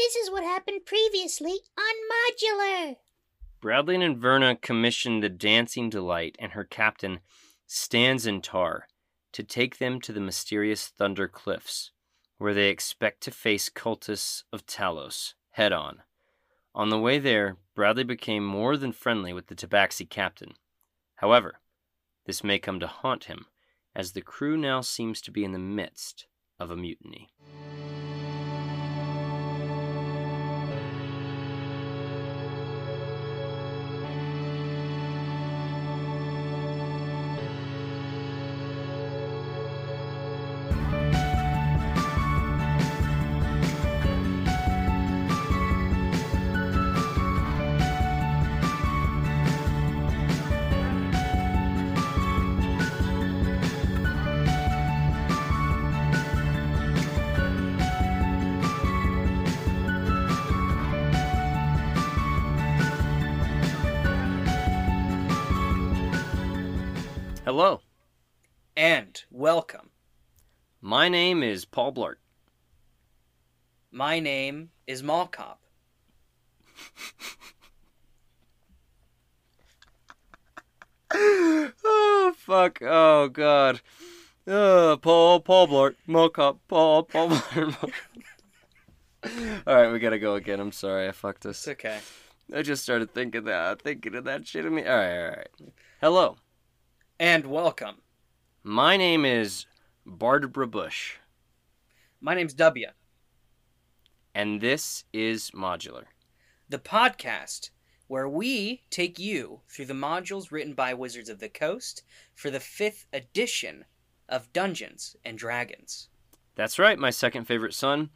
This is what happened previously on Modular. Bradley and Verna commissioned the Dancing Delight and her captain, Stanzentar, to take them to the mysterious Thunder Cliffs, where they expect to face cultists of Talos head on. On the way there, Bradley became more than friendly with the Tabaxi captain. However, this may come to haunt him, as the crew now seems to be in the midst of a mutiny. My name is Paul Blart. My name is Mall Cop. oh fuck! Oh god! Oh, Paul, Paul Blart, Mocop, Paul, Paul Blart. All right, we gotta go again. I'm sorry, I fucked us. It's okay. I just started thinking that, thinking of that shit in me. All right, all right. Hello, And welcome. my name is Barbara Bush, My name's W, and this is Modular. the podcast where we take you through the modules written by Wizards of the Coast for the fifth edition of Dungeons and Dragons. That's right, my second favorite son.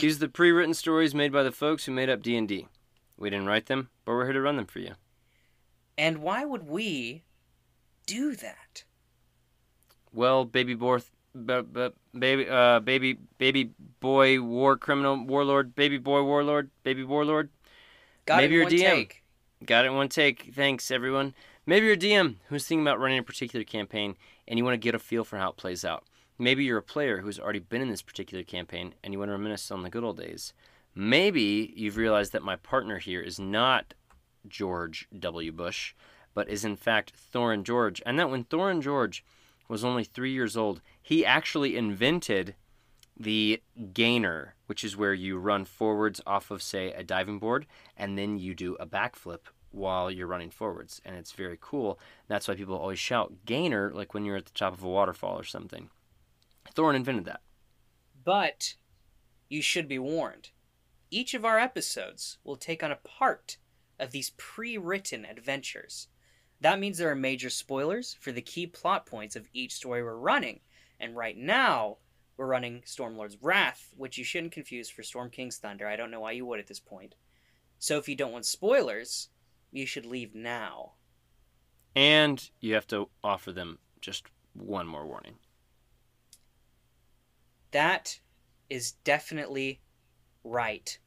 These are the pre-written stories made by the folks who made up D&D. We didn't write them, but we're here to run them for you. And why would we do that? Well, baby boy, b- b- baby, uh, baby, baby boy, war criminal, warlord, baby boy, warlord, baby warlord. Got Maybe it you're in one DM. take. Got it in one take. Thanks, everyone. Maybe you're DM who's thinking about running a particular campaign and you want to get a feel for how it plays out. Maybe you're a player who's already been in this particular campaign and you want to reminisce on the good old days. Maybe you've realized that my partner here is not George W. Bush, but is in fact Thorin George, and that when Thorin George was only three years old, he actually invented the gainer, which is where you run forwards off of, say, a diving board, and then you do a backflip while you're running forwards. And it's very cool. That's why people always shout gainer, like when you're at the top of a waterfall or something. Thorin invented that. But you should be warned. Each of our episodes will take on a part of these pre written adventures. That means there are major spoilers for the key plot points of each story we're running. And right now, we're running Stormlord's Wrath, which you shouldn't confuse for Storm King's Thunder. I don't know why you would at this point. So if you don't want spoilers, you should leave now. And you have to offer them just one more warning. That is definitely right.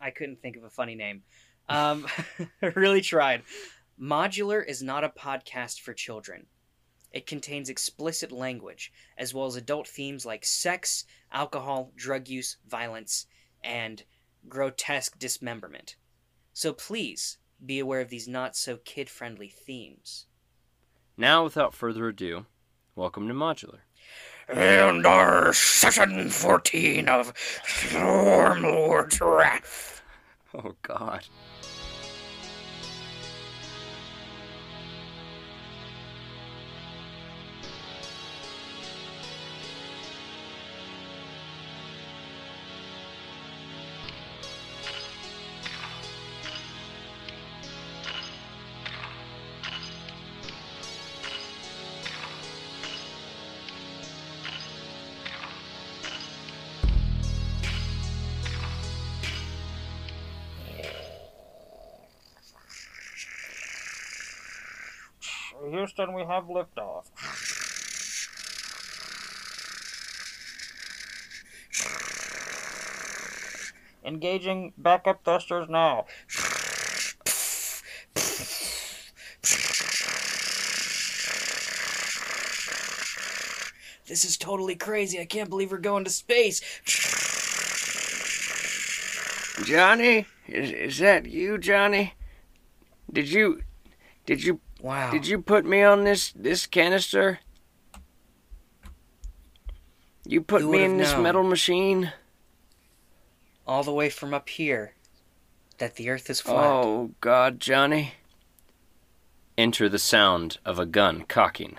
I couldn't think of a funny name. Um, I really tried. Modular is not a podcast for children. It contains explicit language, as well as adult themes like sex, alcohol, drug use, violence, and grotesque dismemberment. So please be aware of these not so kid friendly themes. Now, without further ado, welcome to Modular. And our session 14 of Stormlord's Wrath. Oh, God. Houston, we have liftoff. Engaging backup thrusters now. This is totally crazy. I can't believe we're going to space. Johnny, is, is that you, Johnny? Did you, did you, Wow. did you put me on this this canister? You put Who me would've in this metal machine? All the way from up here, that the Earth is flat. Oh God, Johnny! Enter the sound of a gun cocking.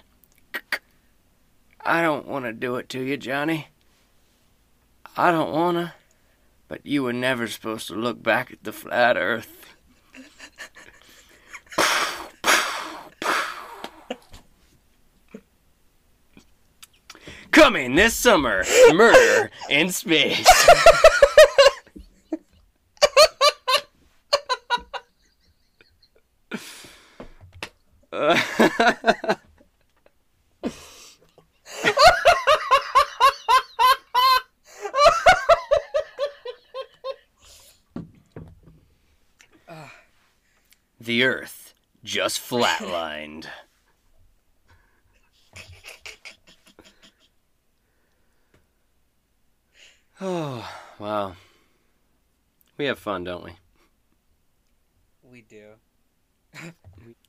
I don't want to do it to you, Johnny. I don't wanna. But you were never supposed to look back at the flat Earth. Coming this summer, Murder in Space. the Earth just flatlined. oh, wow. We have fun, don't we? We do.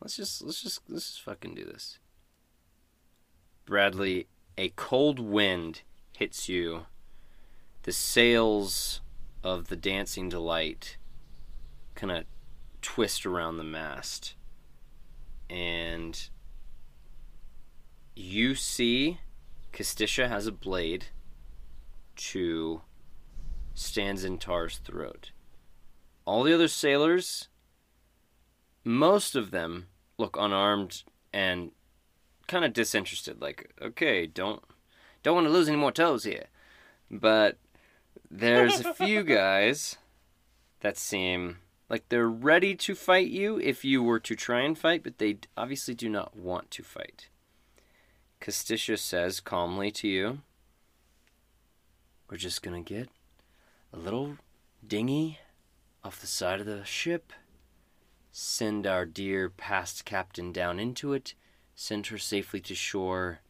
Let's just let's just let's just fucking do this. Bradley, a cold wind hits you. The sails of the Dancing Delight kind of twist around the mast. And you see Castisha has a blade to Stanzentar's throat. All the other sailors most of them look unarmed and kind of disinterested like okay don't don't want to lose any more toes here. But there's a few guys that seem like they're ready to fight you if you were to try and fight but they obviously do not want to fight. Casticia says calmly to you we're just gonna get a little dinghy off the side of the ship send our dear past captain down into it, send her safely to shore.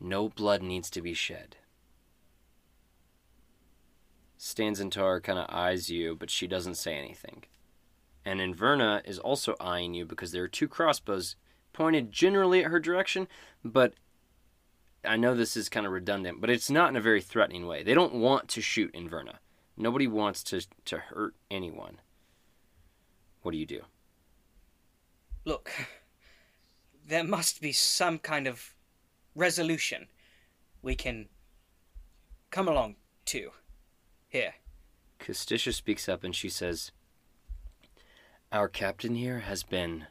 No blood needs to be shed. Stanzentar kind of eyes you, but she doesn't say anything. And Inverna is also eyeing you because there are two crossbows pointed generally at her direction, but I know this is kind of redundant, but it's not in a very threatening way. They don't want to shoot Inverna. Nobody wants to, to hurt anyone. What do you do? Look, there must be some kind of resolution we can come along to. Here. Casticia speaks up and she says, Our captain here has been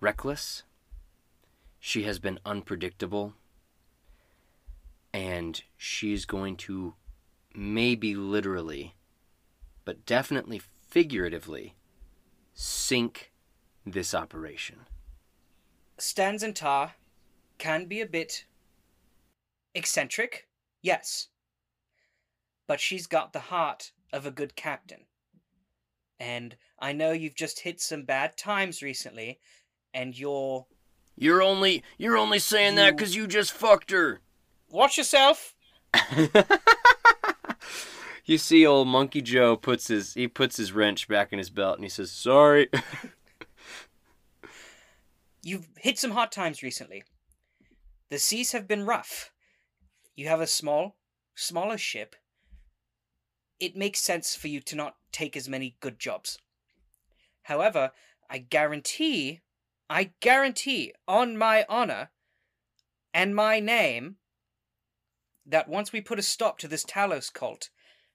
reckless. She has been unpredictable. And she's going to maybe literally, but definitely figuratively, sink this operation. Stans and Stanzentar can be a bit eccentric, yes. But she's got the heart of a good captain. And I know you've just hit some bad times recently, and you're. You're only you're only saying that 'cause you just fucked her. Watch yourself! you see old Monkey Joe puts his he puts his wrench back in his belt and he says, "Sorry." You've hit some hard times recently. The seas have been rough. You have a small, smaller ship. It makes sense for you to not take as many good jobs. However, I guarantee, I guarantee on my honor and my name that once we put a stop to this Talos cult,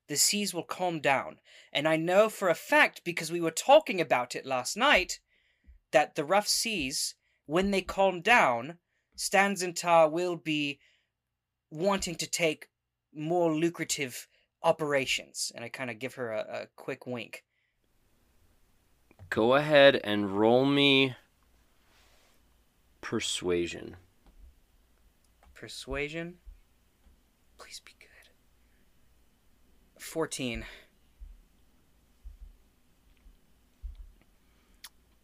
the seas will calm down. And I know for a fact, because we were talking about it last night, that the rough seas, when they calm down, Stanzentar will be wanting to take more lucrative operations. And I kind of give her a, a quick wink. Go ahead and roll me persuasion. Persuasion. Please be. 14.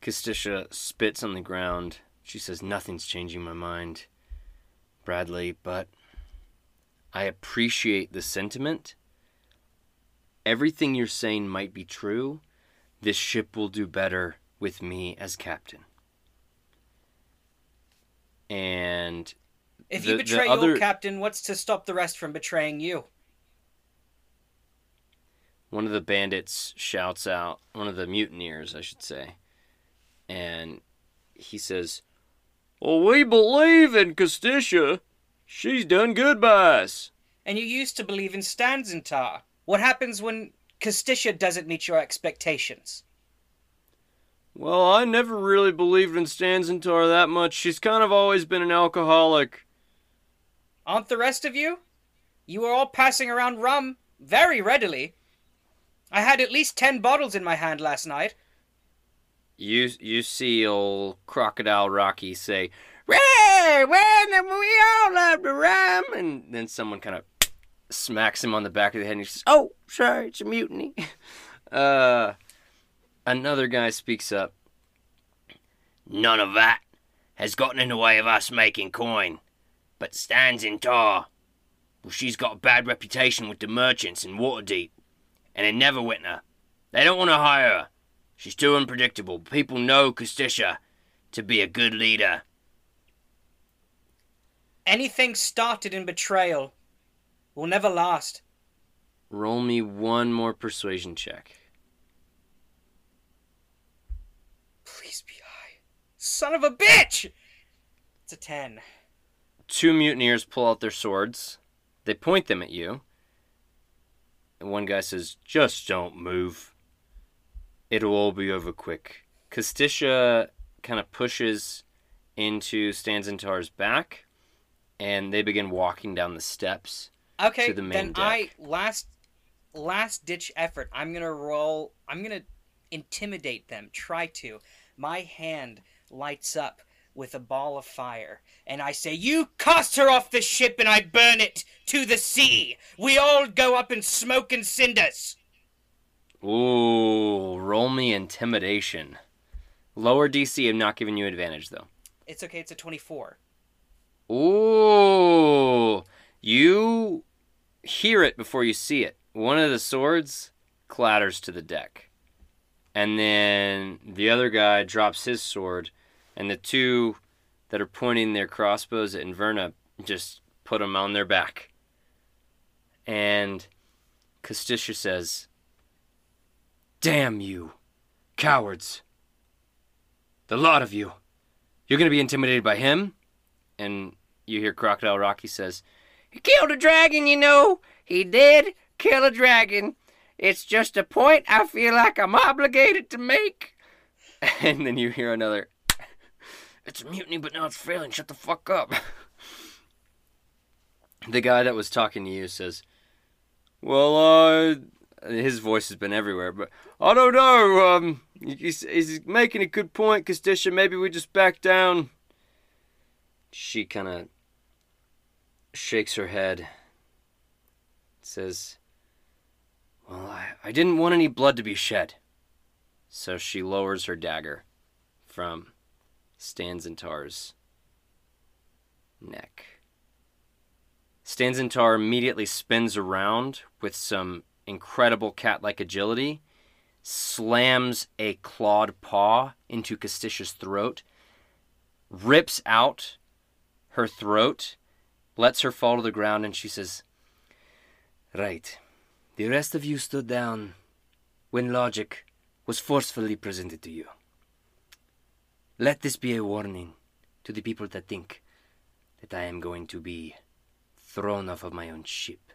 Casticia spits on the ground. She says, Nothing's changing my mind, Bradley, but I appreciate the sentiment. everything you're saying might be true, this ship will do better with me as captain. And If The- you betray other- your captain, what's to stop the rest from betraying you? One of the bandits shouts out, one of the mutineers, I should say, and he says, Well, we believe in Costisha. She's done good by us. And you used to believe in Stanzentar. What happens when Costisha doesn't meet your expectations? Well, I never really believed in Stanzentar that much. She's kind of always been an alcoholic. Aren't the rest of you? You are all passing around rum very readily. I had at least ten bottles in my hand last night. You you see old Crocodile Rocky say, Ray, when we all love to rhyme, and then someone kind of smacks him on the back of the head, and he says, "Oh, sorry, it's a mutiny." uh, another guy speaks up. None of that has gotten in the way of us making coin, but Stanzentar. Well, she's got a bad reputation with the merchants in Waterdeep, and they never went her. They don't want to hire her. She's too unpredictable. People know Costisha to be a good leader. Anything started in betrayal will never last. Roll me one more persuasion check. Please be high. Son of a bitch! It's a ten. Two mutineers pull out their swords. They point them at you. And one guy says, Just don't move. It'll all be over quick. Costisha kind of pushes into Stanzentar's back, and they begin walking down the steps. Okay, To the main then deck. I last last ditch effort. I'm gonna roll. I'm gonna intimidate them. Try to. My hand lights up with a ball of fire, and I say, "You cast her off the ship, and I burn it to the sea. We all go up in smoke and cinders." Ooh, roll me intimidation. Lower DC, I'm not giving you advantage though. It's okay. It's a twenty-four. Ooh, you hear it before you see it. One of the swords clatters to the deck. And then the other guy drops his sword, and the two that are pointing their crossbows at Inverna just put them on their back. And Costisha says, Damn you, cowards. The lot of you. You're going to be intimidated by him? And you hear Crocodile Rocky says, He killed a dragon, you know. He did kill a dragon. It's just a point I feel like I'm obligated to make. And then you hear another, It's a mutiny, but now it's failing. Shut the fuck up. the guy that was talking to you says, Well, uh, his voice has been everywhere, but I don't know. Um, he's, he's making a good point, Costisha. Maybe we just back down. She kind of shakes her head. Says, Well, I, I didn't want any blood to be shed. So she lowers her dagger from Stanzentar's neck. Stanzentar immediately spins around with some incredible cat like agility, slams a clawed paw into Castisha's throat, rips out her throat, lets her fall to the ground, and she says, Right. The rest of you stood down when logic was forcefully presented to you. Let this be a warning to the people that think that I am going to be thrown off of my own ship.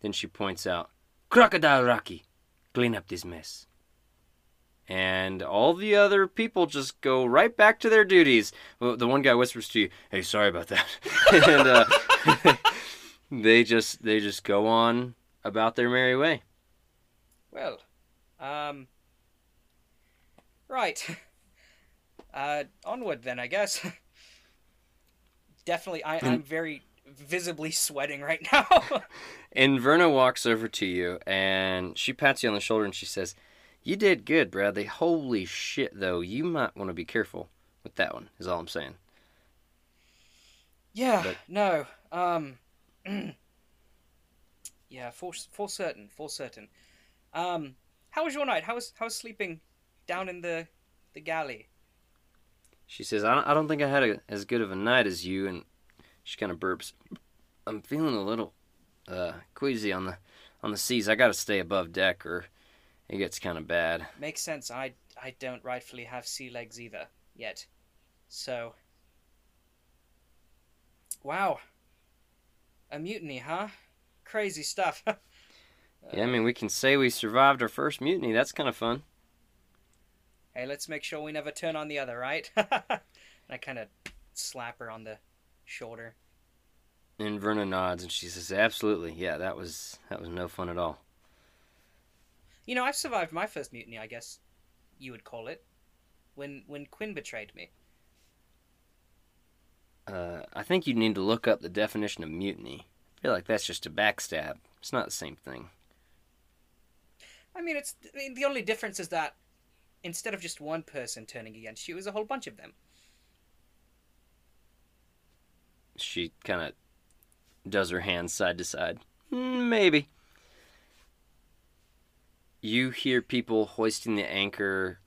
Then she points out, Crocodile Rocky, clean up this mess. And all the other people just go right back to their duties. Well, the one guy whispers to you, "Hey, sorry about that," and uh, they just they just go on about their merry way. Well, um, right. Uh, onward then, I guess. Definitely, I, I'm very visibly sweating right now. And Verna walks over to you and she pats you on the shoulder and she says, "You did good, Bradley. Holy shit, though. You might want to be careful with that one." Is all I'm saying. yeah, But- no, um, Yeah, for for certain, for certain. Um, how was your night? How was how was sleeping down in the the galley? She says, I don't, I don't think I had a, as good of a night as you, and she kind of burps. I'm feeling a little uh, queasy on the on the seas. I got to stay above deck, or it gets kind of bad. Makes sense. I I don't rightfully have sea legs either yet, so. Wow. A mutiny, huh? Crazy stuff. Yeah, I mean, we can say we survived our first mutiny. That's kind of fun. Hey, let's make sure we never turn on the other, right? and I kind of slap her on the shoulder. And Verna nods, and she says, "Absolutely, yeah, that was that was no fun at all." You know, I've survived my first mutiny, I guess you would call it. When when Quinn betrayed me. Uh, I think you need to look up the definition of mutiny. I feel like that's just a backstab. It's not the same thing. I mean, it's I mean, the only difference is that instead of just one person turning against you, it was a whole bunch of them. She kind of does her hands side to side. "Mm, Maybe. You hear people hoisting the anchor,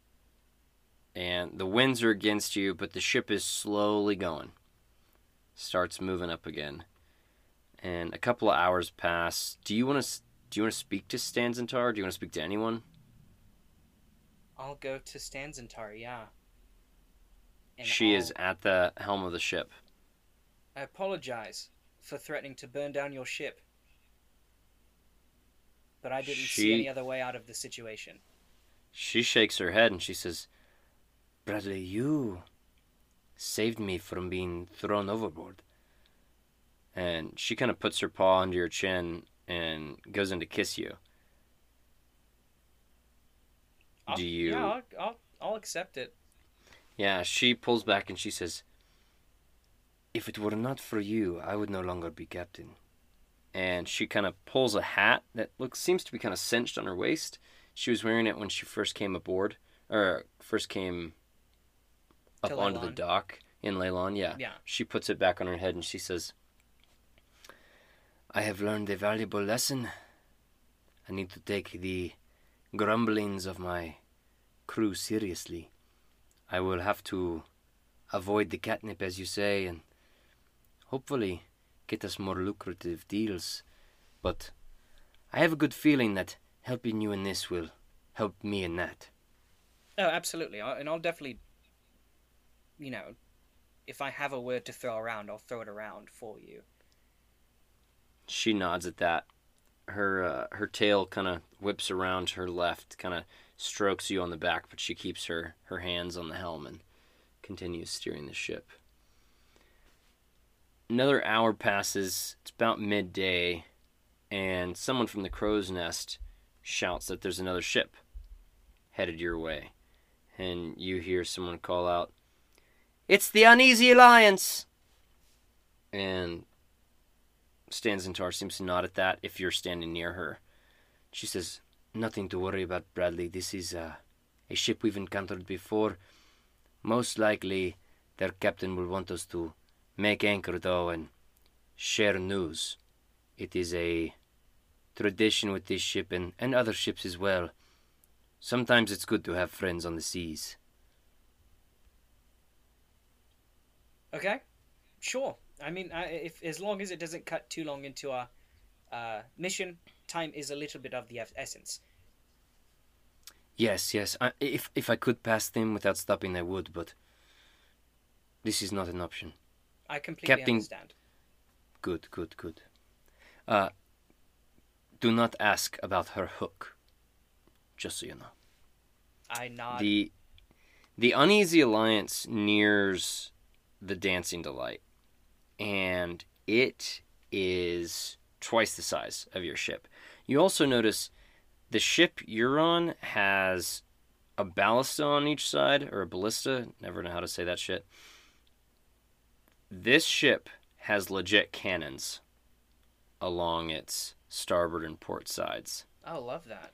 and the winds are against you, but the ship is slowly going. Starts moving up again, and a couple of hours pass. Do you want to? Do you want to speak to Stanzentar? Do you want to speak to anyone? I'll go to Stanzentar, yeah. And she I'll- is at the helm of the ship. I apologize for threatening to burn down your ship. But I didn't see any other way out of the situation. She shakes her head and she says, Bradley, you saved me from being thrown overboard. And she kind of puts her paw under your chin and goes in to kiss you. I'll, Do you- Yeah, I'll, I'll, I'll accept it. Yeah, she pulls back and she says, If it were not for you, I would no longer be captain. And she kind of pulls a hat that looks seems to be kind of cinched on her waist. She was wearing it when she first came aboard, or first came up To onto the dock in Leilon. Yeah. Yeah. She puts it back on her head and she says, I have learned a valuable lesson. I need to take the grumblings of my crew seriously. I will have to avoid the catnip, as you say, and hopefully get us more lucrative deals. But I have a good feeling that helping you in this will help me in that. Oh, absolutely. I, and I'll definitely, you know, if I have a word to throw around, I'll throw it around for you. She nods at that. Her uh, her tail kind of whips around to her left, kind of strokes you on the back, but she keeps her, her hands on the helm and continues steering the ship. Another hour passes. It's about midday, and someone from the crow's nest shouts that there's another ship headed your way. And you hear someone call out, It's the Uneasy Alliance! And Stanzentar seems to nod at that if you're standing near her. She says, Nothing to worry about, Bradley. This is uh, a ship we've encountered before. Most likely, their captain will want us to make anchor, though, and share news. It is a tradition with this ship and, and other ships as well. Sometimes it's good to have friends on the seas. Okay, sure. I mean, I, if as long as it doesn't cut too long into our uh, mission, time is a little bit of the essence. Yes, yes. I, if if I could pass them without stopping, I would, but this is not an option. I completely Captain- understand. Good, good, good. Uh, do not ask about her hook. Just so you know. I nod. the The Uneasy Alliance nears the Dancing Delight, and it is twice the size of your ship. You also notice the ship you're on has a ballista on each side, or a ballista. Never know how to say that shit. This ship has legit cannons along its starboard and port sides. oh, love that.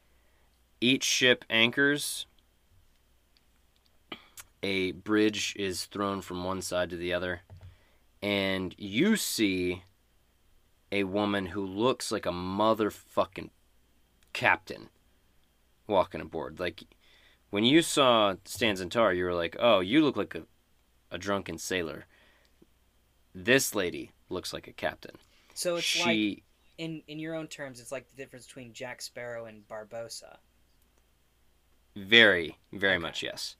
Each ship anchors. A bridge is thrown from one side to the other. And you see a woman who looks like a motherfucking captain walking aboard. Like when you saw Stanzentar, you were like, "Oh, you look like a, a drunken sailor." This lady looks like a captain. So it's she like in in your own terms, it's like the difference between Jack Sparrow and Barbossa. very, very much yes.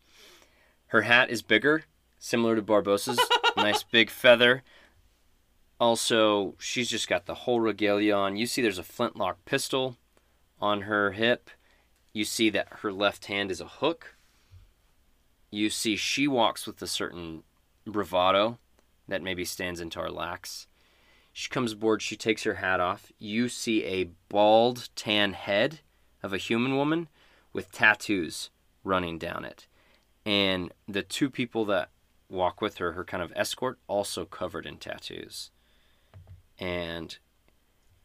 Her hat is bigger, similar to Barbossa's. nice big feather. Also, she's just got the whole regalia on. You see, there's a flintlock pistol on her hip. You see that her left hand is a hook. You see she walks with a certain bravado that maybe Stanzentar lacks. She comes aboard, she takes her hat off. You see a bald, tan head of a human woman with tattoos running down it. And the two people that walk with her, her kind of escort, also covered in tattoos. And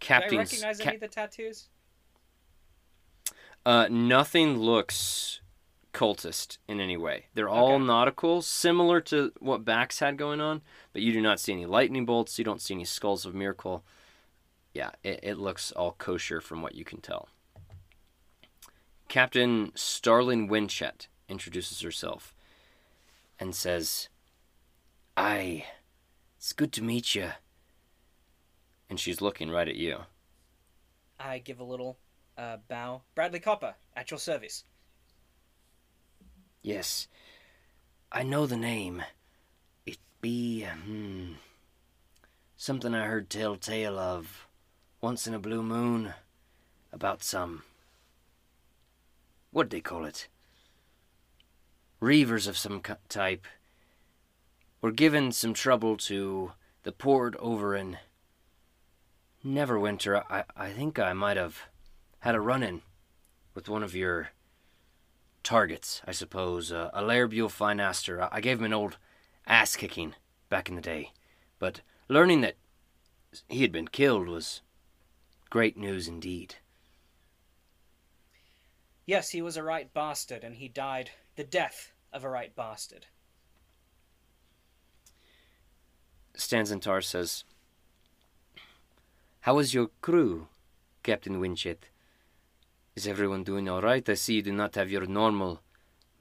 Captain. Do I recognize any of the tattoos? uh, nothing looks cultist in any way. They're all Okay. nautical, similar to what Bax had going on, but you do not see any lightning bolts. You don't see any skulls of miracle. Yeah, it, it looks all kosher from what you can tell. Captain Starling Winchett introduces herself and says, "Aye, it's good to meet you." And she's looking right at you. I give a little uh, bow. Bradley Copper, at your service. Yes, I know the name. It be hmm, something I heard tell tale of once in a blue moon about some what'd they call it? Reavers of some type were given some trouble to the port over in Neverwinter. I I think I might have had a run-in with one of your targets, I suppose. Uh, a Larabule Finaster. I, I gave him an old ass kicking back in the day, but learning that he had been killed was great news indeed. Yes, he was a right bastard, and he died the death of a right bastard. Stanzentar says, How is your crew, Captain Winchett? Is everyone doing all right? I see you do not have your normal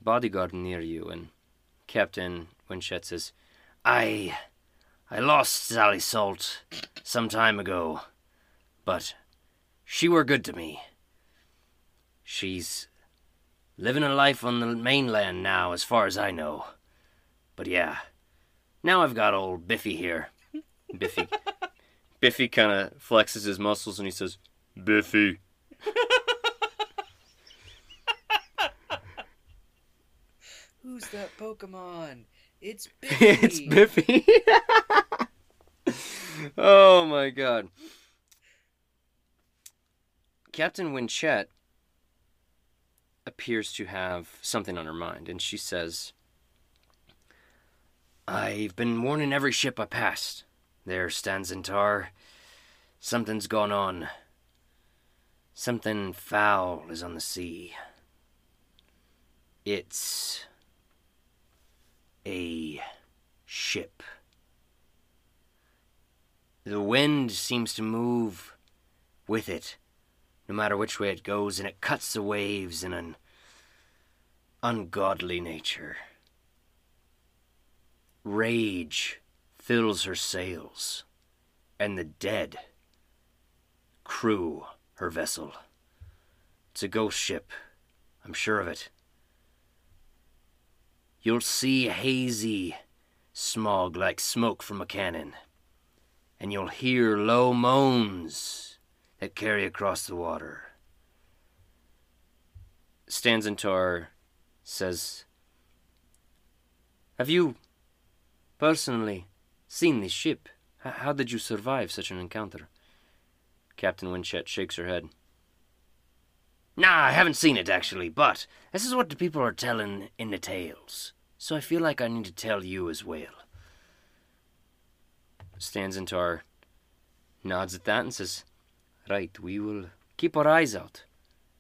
bodyguard near you. And Captain Winchett says, I, I lost Sally Salt some time ago, but she were good to me. She's living a life on the mainland now, as far as I know. But yeah, now I've got old Biffy here. Biffy. Biffy kind of flexes his muscles and he says, Biffy. Who's that Pokemon? It's Biffy. it's Biffy. oh my god. Captain Winchett appears to have something on her mind, and she says, I've been warning every ship I passed. There Stanzentar. Something's gone on. Something foul is on the sea. It's a ship. The wind seems to move with it, no matter which way it goes, and it cuts the waves in an ungodly nature. Rage fills her sails, and the dead crew her vessel. It's a ghost ship, I'm sure of it. You'll see hazy smog like smoke from a cannon, and you'll hear low moans that carry across the water. Stanzentar says, Have you personally seen this ship? How did you survive such an encounter? Captain Winchett shakes her head. Nah, I haven't seen it actually, but this is what the people are telling in the tales. So I feel like I need to tell you as well. Stanzentar nods at that and says, Right, we will keep our eyes out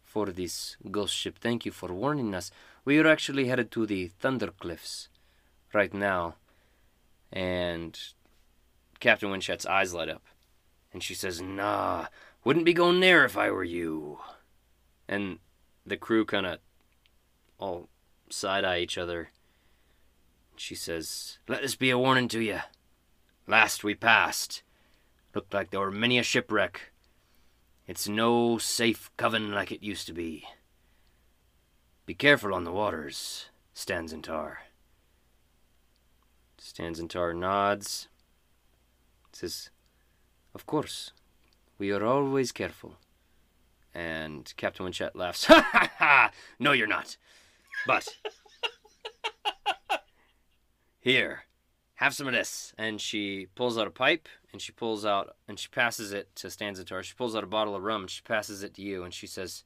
for this ghost ship. Thank you for warning us. We are actually headed to the Thunder Cliffs right now. And Captain Winchett's eyes light up. And she says, Nah, wouldn't be going there if I were you. And the crew kind of all side eye each other. She says, Let this be a warning to you. Last we passed, looked like there were many a shipwreck. It's no safe coven like it used to be. Be careful on the waters, Stanzentar. Stanzentar nods. Says, Of course. We are always careful. And Captain Winchett laughs. Ha ha ha! No, you're not. But. Here, have some of this. And she pulls out a pipe and she pulls out and she passes it to Stanzentar. She pulls out a bottle of rum and she passes it to you and she says,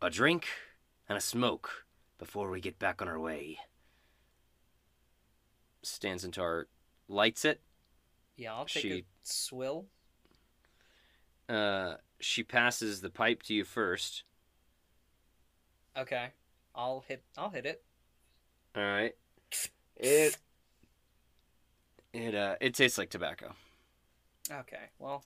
A drink and a smoke before we get back on our way. Stanzentar lights it. Yeah, I'll take She- a swill. Uh, she passes the pipe to you first. Okay. I'll hit I'll hit it. All right. It it uh it tastes like tobacco. Okay. Well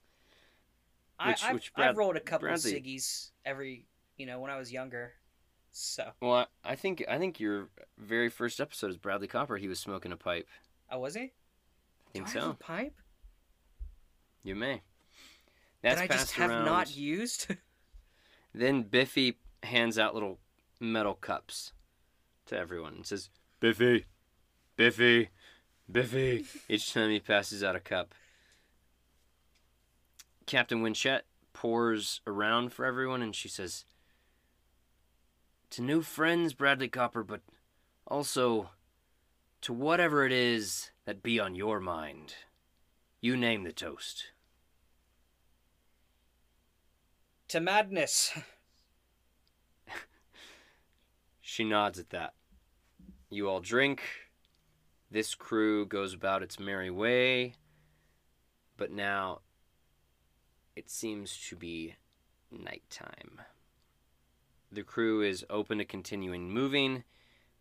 I Which- I've, which I've rolled a couple Bradley- ciggies every you know, when I was younger. So Well, I, I think I think your very first episode is Bradley Copper. He was smoking a pipe. Oh was he? I think Do I have a so. pipe? You may. That's that I just passed have around. not used? Then Biffy hands out little metal cups to everyone and says, "Biffy, Biffy, Biffy." Each time he passes out a cup. Captain Winchett pours around for everyone and she says, To new friends, Bradley Copper, but also to whatever it is that be on your mind. You name the toast. to madness. She nods at that. You all drink. This crew goes about its merry way. But now it seems to be nighttime. The crew is open to continuing moving,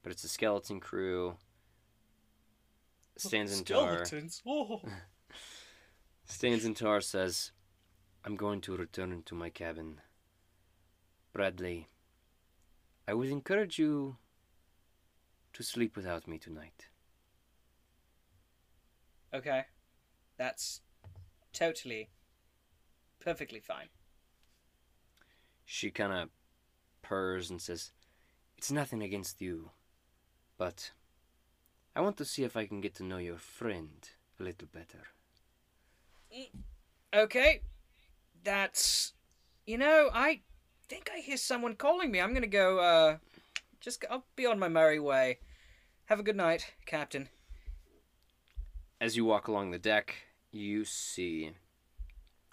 but it's a skeleton crew. Stanzentar. Skeletons. Oh. Stanzentar says, I'm going to return to my cabin. Bradley, I would encourage you to sleep without me tonight. Okay. That's totally perfectly fine. She kind of purrs and says, It's nothing against you, but I want to see if I can get to know your friend a little better. Okay. That's you know, I think I hear someone calling me. I'm to go uh just I'll be on my merry way. Have a good night, Captain. As you walk along the deck, you see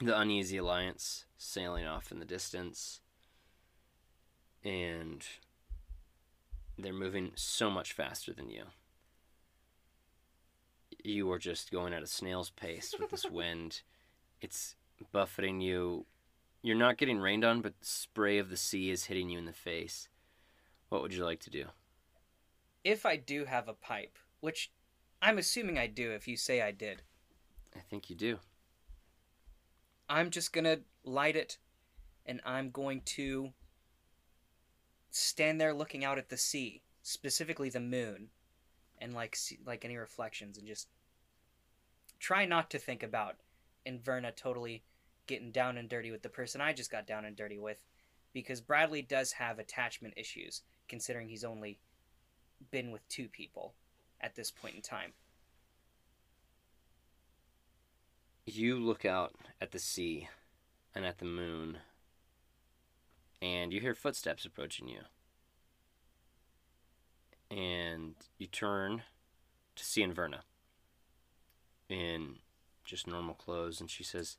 the Uneasy Alliance sailing off in the distance. And they're moving so much faster than you. You are just going at a snail's pace with this wind. It's buffeting you. You're not getting rained on, but the spray of the sea is hitting you in the face. What would you like to do? If I do have a pipe, which I'm assuming I do if you say I did, I think you do. I'm just going to light it and I'm going to stand there looking out at the sea, specifically the moon, and like see, like any reflections and just try not to think about Inverna totally getting down and dirty with the person I just got down and dirty with because Bradley does have attachment issues considering he's only been with two people at this point in time. You look out at the sea and at the moon, and you hear footsteps approaching you. And you turn to see Inverna in just normal clothes, and she says,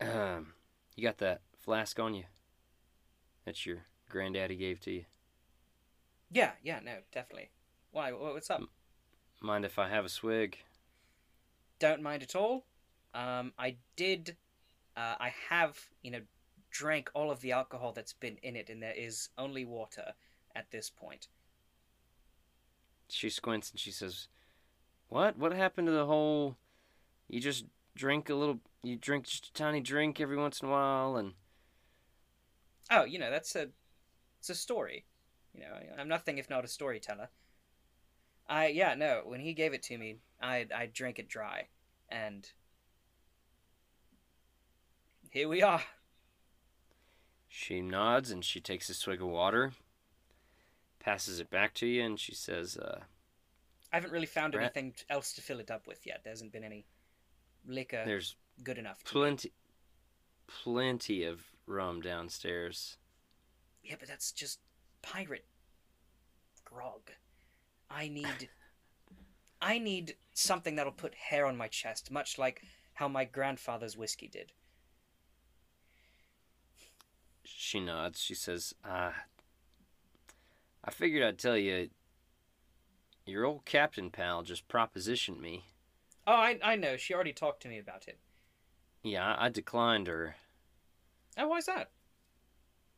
um, You got that flask on you that your granddaddy gave to you? Yeah, yeah, no, definitely. Why? What's up? Mind if I have a swig? don't mind at all. Um, I did. Uh, I have, you know, drank all of the alcohol that's been in it, and there is only water at this point. she squints and she says, "What? What happened to the whole? You just drink a little. You drink just a tiny drink every once in a while, and Oh, you know, that's a it's a story. You know, I'm nothing if not a storyteller. I yeah, no, when he gave it to me, I I drank it dry. And here we are. She nods and she takes a swig of water, passes it back to you, and she says, uh, I haven't really found Brett? anything else to fill it up with yet. There hasn't been any liquor "There's good enough. Plenty, plenty of rum downstairs." Yeah, but that's just pirate grog. I need I need something that'll put hair on my chest, much like how my grandfather's whiskey did. She nods. She says, uh, I figured I'd tell you. Your old captain pal just propositioned me. Oh, I I know. She already talked to me about it. Yeah, I, I declined her. Oh, why's that?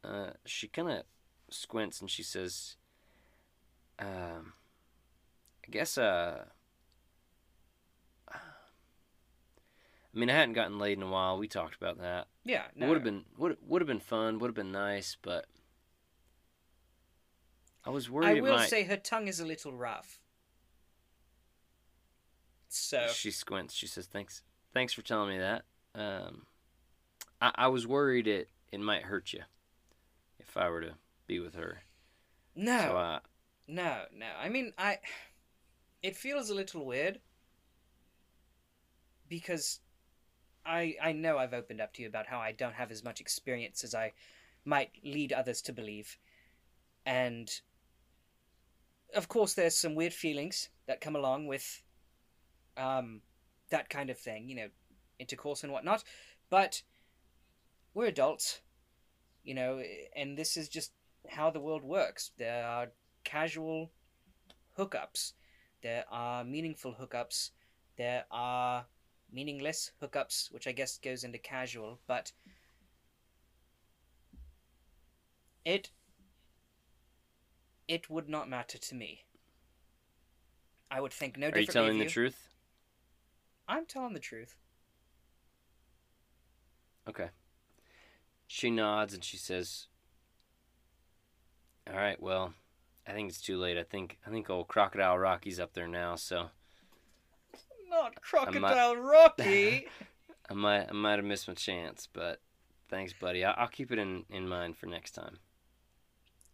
Uh, she kind of squints and she says, um, I guess, uh, mean, I hadn't gotten laid in a while. We talked about that. Yeah, no. Would have been would would have been fun. Would have been nice, but I was worried. I it will might... say her tongue is a little rough. So She squints. She says, "Thanks, thanks for telling me that. Um, I, I was worried it it might hurt you if I were to be with her. no, So uh, no, no. I mean, I. It feels a little weird because I I know I've opened up to you about how I don't have as much experience as I might lead others to believe, and of course there's some weird feelings that come along with um that kind of thing, you know, intercourse and whatnot, but we're adults, you know, and this is just how the world works. There are casual hookups. There are meaningful hookups. There are meaningless hookups, which I guess goes into casual, but it it would not matter to me. I would think no are you telling the you. truth? I'm telling the truth. Okay. She nods and she says, "All right, well, I think it's too late. I think I think old Crocodile Rocky's up there now, so Not Crocodile Rocky. I might I might have missed my chance, but thanks, buddy. I, I'll keep it in in mind for next time."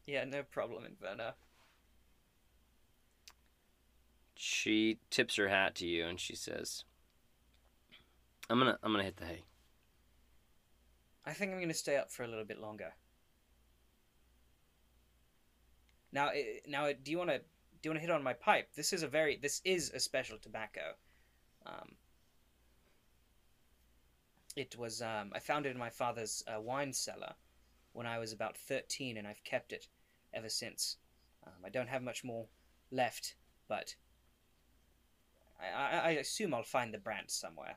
yeah, no problem, Inverna. She tips her hat to you and she says, "I'm gonna I'm gonna hit the hay." I think I'm going to stay up for a little bit longer. Now, eh, now, eh, do you want to do you want to hit on my pipe? This is a very this is a special tobacco. Um, it was um, I found it in my father's uh, wine cellar when I was about thirteen, and I've kept it ever since. Um, I don't have much more left, but I, I, I assume I'll find the brand somewhere.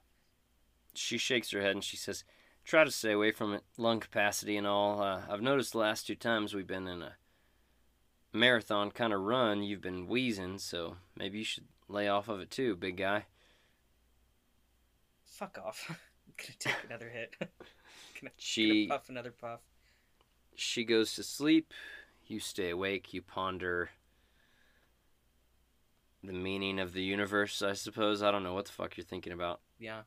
She shakes her head and she says, "Try to stay away from it. Lung capacity and all. Uh, I've noticed the last two times we've been in a marathon kind of run, you've been wheezing, so maybe you should lay off of it too, big guy." Fuck off. I'm gonna take another hit. gonna, She gonna puff another puff. she goes to sleep. You stay awake. You ponder the meaning of the universe. I suppose. I don't know what the fuck you're thinking about. Yeah.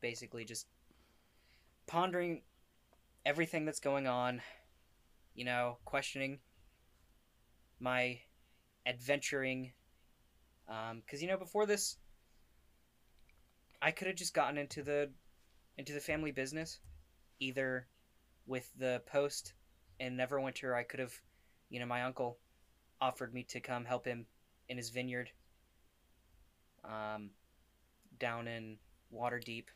Basically, just pondering everything that's going on. You know, questioning my adventuring. Um, because you know, before this, I could have just gotten into the into the family business, either with the post in Neverwinter. I could have, you know, my uncle offered me to come help him in his vineyard. Um, down in Waterdeep,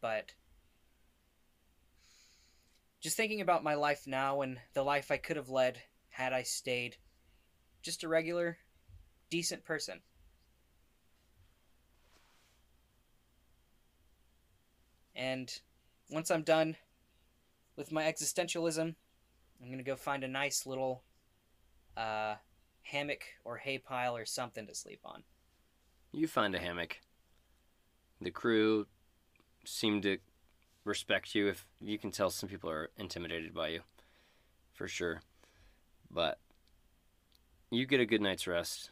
but just thinking about my life now and the life I could have led had I stayed just a regular, decent person. And once I'm done with my existentialism, I'm gonna go find a nice little uh, hammock or hay pile or something to sleep on. You find a hammock. The crew seem to respect you. If you can tell, some people are intimidated by you, for sure. But you get a good night's rest.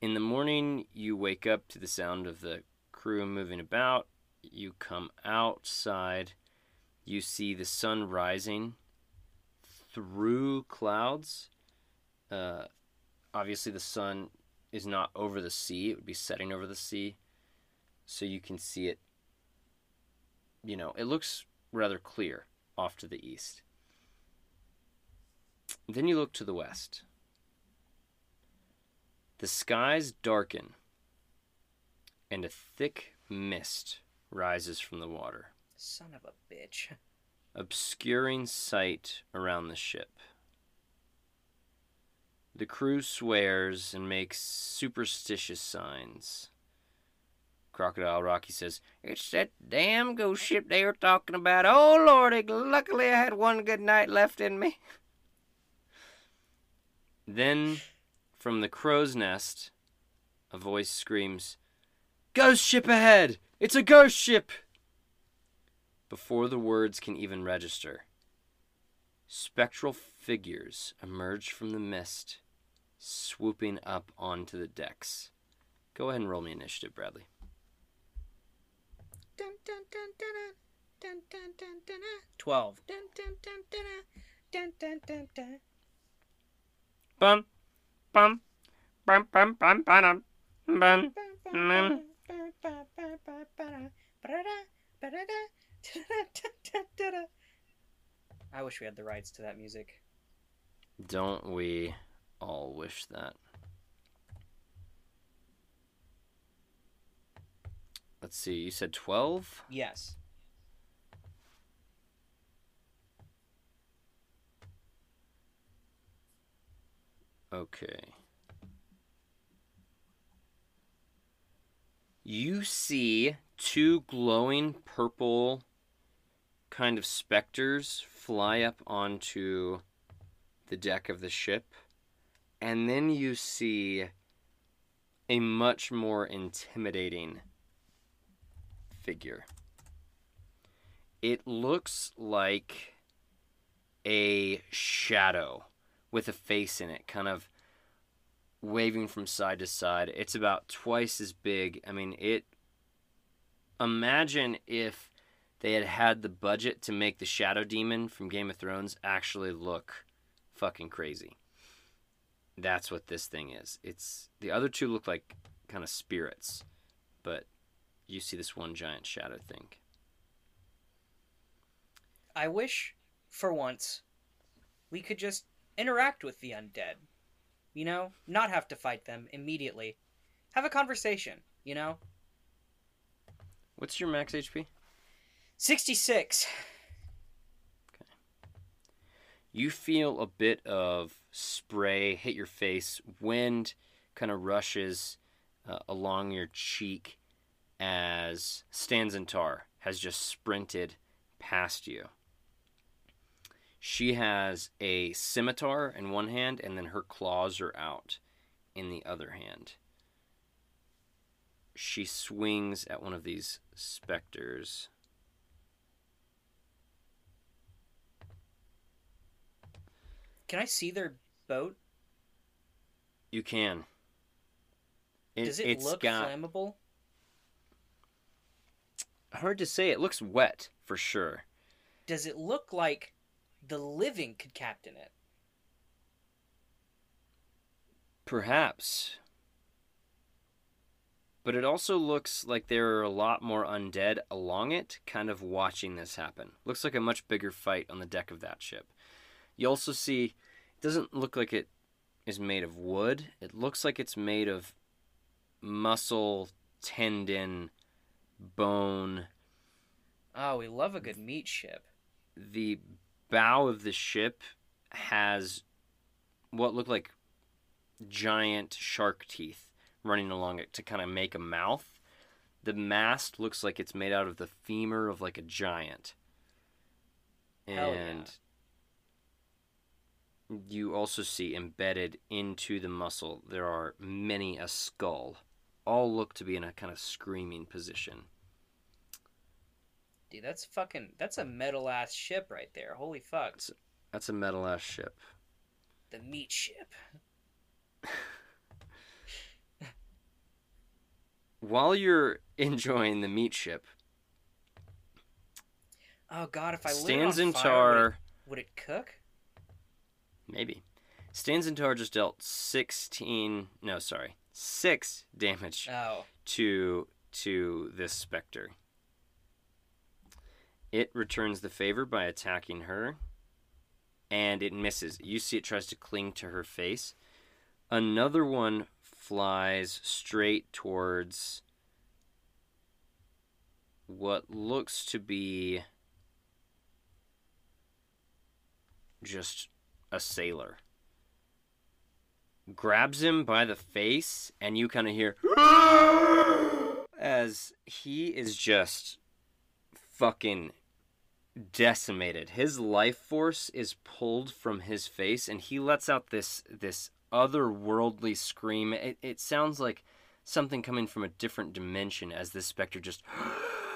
In the morning, you wake up to the sound of the crew moving about. You come outside. You see the sun rising through clouds. Uh, obviously, the sun is not over the sea, it would be setting over the sea. So you can see it, you know, it looks rather clear off to the east. Then you look to the west. The skies darken, and a thick mist rises from the water Son of a bitch. obscuring sight around the ship. The crew swears and makes superstitious signs. Crocodile Rocky says, It's that damn ghost ship they were talking about. Oh, Lordy, luckily I had one good night left in me. Then, from the crow's nest, a voice screams, Ghost ship ahead! It's a ghost ship! Before the words can even register, spectral figures emerge from the mist, swooping up onto the decks. Go ahead and roll me initiative, Bradley. Dun, dun, dun, dun, dun, dun, dun, dun, dun, 12. dun, dun, dun, dun, dun, dun, dun, dun. Bum, bum, bum, bum, bum, bum, bum. I wish we had the rights to that music. Don't we all wish that? Let's see, you said 12? Yes. Okay. You see two glowing purple kind of specters fly up onto the deck of the ship. And then you see a much more intimidating figure. It looks like a shadow with a face in it, kind of waving from side to side. It's about twice as big. I mean, it. Imagine if they had had the budget to make the Shadow Demon from Game of Thrones actually look fucking crazy. That's what this thing is. It's the other two look like kind of spirits, but you see this one giant shadow thing. I wish, for once, we could just interact with the undead. You know, not have to fight them immediately. Have a conversation, you know? What's your max HP? 66. Okay. you feel a bit of spray hit your face. Wind kind of rushes uh, along your cheek as Stanzentar has just sprinted past you. She has a scimitar in one hand, and then her claws are out in the other hand. She swings at one of these specters. Can I see their boat? You can. It, Does it it's look got, flammable? hard to say. It looks wet for sure. Does it look like the living could captain it? Perhaps. But it also looks like there are a lot more undead along it, kind of watching this happen. Looks like a much bigger fight on the deck of that ship. You also see, it doesn't look like it is made of wood. It looks like it's made of muscle, tendon, bone. Oh, we love a good meat ship. the bow of the ship has what look like giant shark teeth running along it to kind of make a mouth. The mast looks like it's made out of the femur of like a giant. Hell yeah. And you also see embedded into the muscle there are many a skull all look to be in a kind of screaming position. Dude, that's fucking. That's a metal ass ship right there. Holy fuck. That's a metal ass ship. The meat ship. While you're enjoying the meat ship, Oh god, if I stands in fire, tar. would it, would it cook? Maybe. Stanzentar just dealt 16. No, sorry. 6 damage Oh, to to this specter. It returns the favor by attacking her, and it misses. You see, it tries to cling to her face. Another one flies straight towards what looks to be just a sailor. Grabs him by the face, and you kind of hear as he is just fucking decimated. His life force is pulled from his face, and he lets out this this otherworldly scream. It, it sounds like something coming from a different dimension as this specter just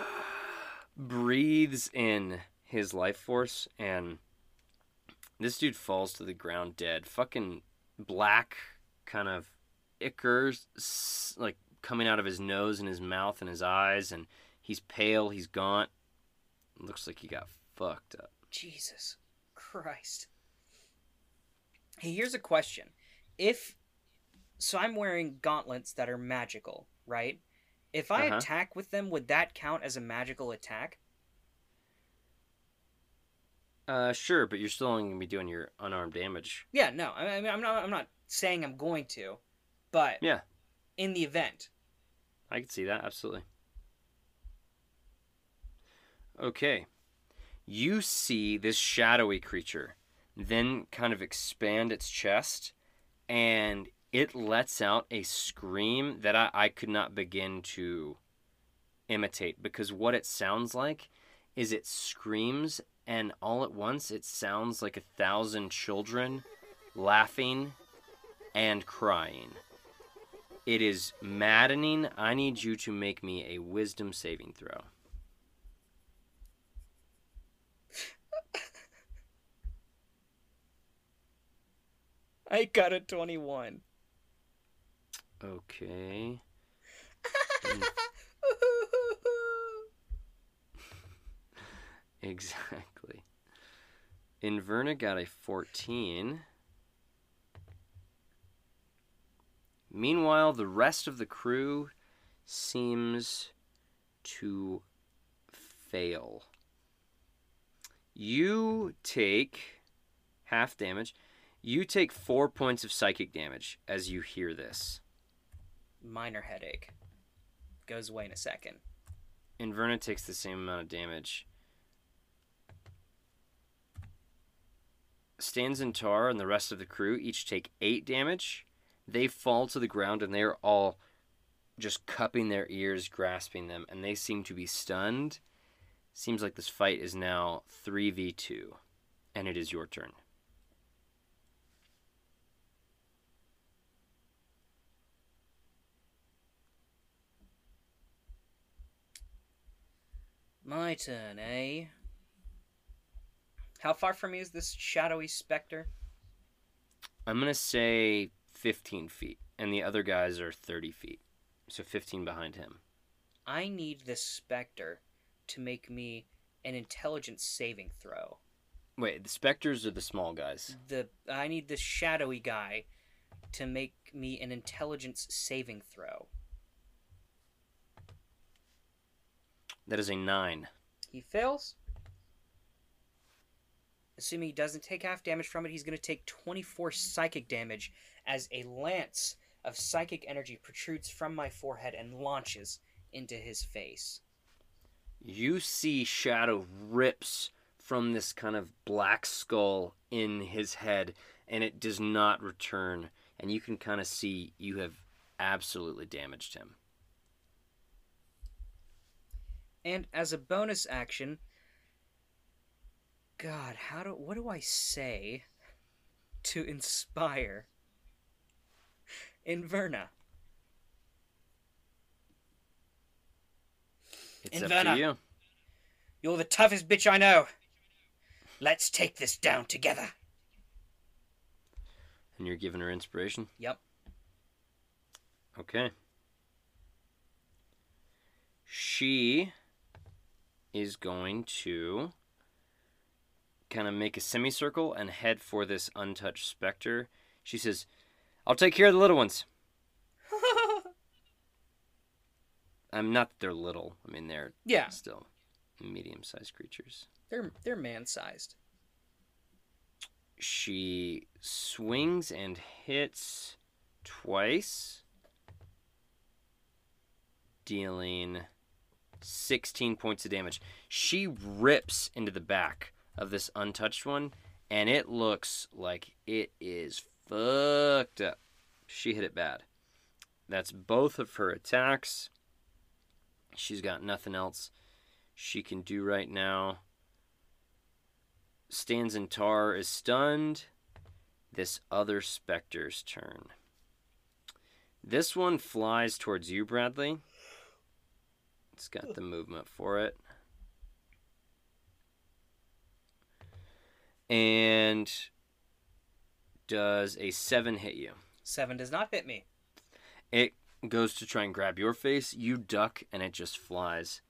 breathes in his life force, and this dude falls to the ground dead. Fucking black, kind of ichors, like coming out of his nose and his mouth and his eyes, and he's pale, he's gaunt. Looks like he got fucked up. Jesus Christ. Hey, here's a question. If so I'm wearing gauntlets that are magical, right? If I Uh-huh. attack with them, would that count as a magical attack? Uh, sure, but you're still only gonna be doing your unarmed damage. Yeah, no. I I mean, I'm not I'm not saying I'm going to, but Yeah. in the event. I can see that absolutely. Okay, you see this shadowy creature then kind of expand its chest, and it lets out a scream that I, I could not begin to imitate because what it sounds like is it screams and all at once it sounds like a thousand children laughing and crying. It is maddening. I need you to make me a wisdom saving throw. I got a 21. Okay. Exactly. Inverna got a 14. Meanwhile, the rest of the crew seems to fail. You take half damage. You take four points of psychic damage as you hear this. Minor headache. Goes away in a second. Inverna takes the same amount of damage. Stanzentar and the rest of the crew each take eight damage. They fall to the ground and they are all just cupping their ears, grasping them, and they seem to be stunned. Seems like this fight is now 3v2, and it is your turn. My turn, eh? How far from me is this shadowy specter? I'm to say 15 feet, and the other guys are 30 feet. So 15 behind him. I need this specter to make me an intelligence saving throw. Wait, the specters are the small guys. The I need this shadowy guy to make me an intelligence saving throw. That is a 9. He fails. Assuming he doesn't take half damage from it, he's going to take 24 psychic damage as a lance of psychic energy protrudes from my forehead and launches into his face. You see Shadow rips from this kind of black skull in his head, and it does not return. And you can kind of see you have absolutely damaged him. And as a bonus action, God, how do what do I say to inspire Inverna? It's up Inverna. to you. You're the toughest bitch I know. Let's take this down together. And you're giving her inspiration? Yep. Okay. She is going to kind of make a semicircle and head for this untouched specter. She says, I'll take care of the little ones. I'm not that they're little. I mean, they're yeah, still medium sized creatures. they're they're man-sized. She swings and hits twice, dealing 16 points of damage. She rips into the back of this untouched one, and it looks like it is fucked up. She hit it bad. That's both of her attacks. She's got nothing else she can do right now. Stanzentar is stunned. This other specter's turn. This one flies towards you, Bradley. It's got the movement for it. And does a seven hit you? Seven does not hit me. It goes to try and grab your face. You duck, and it just flies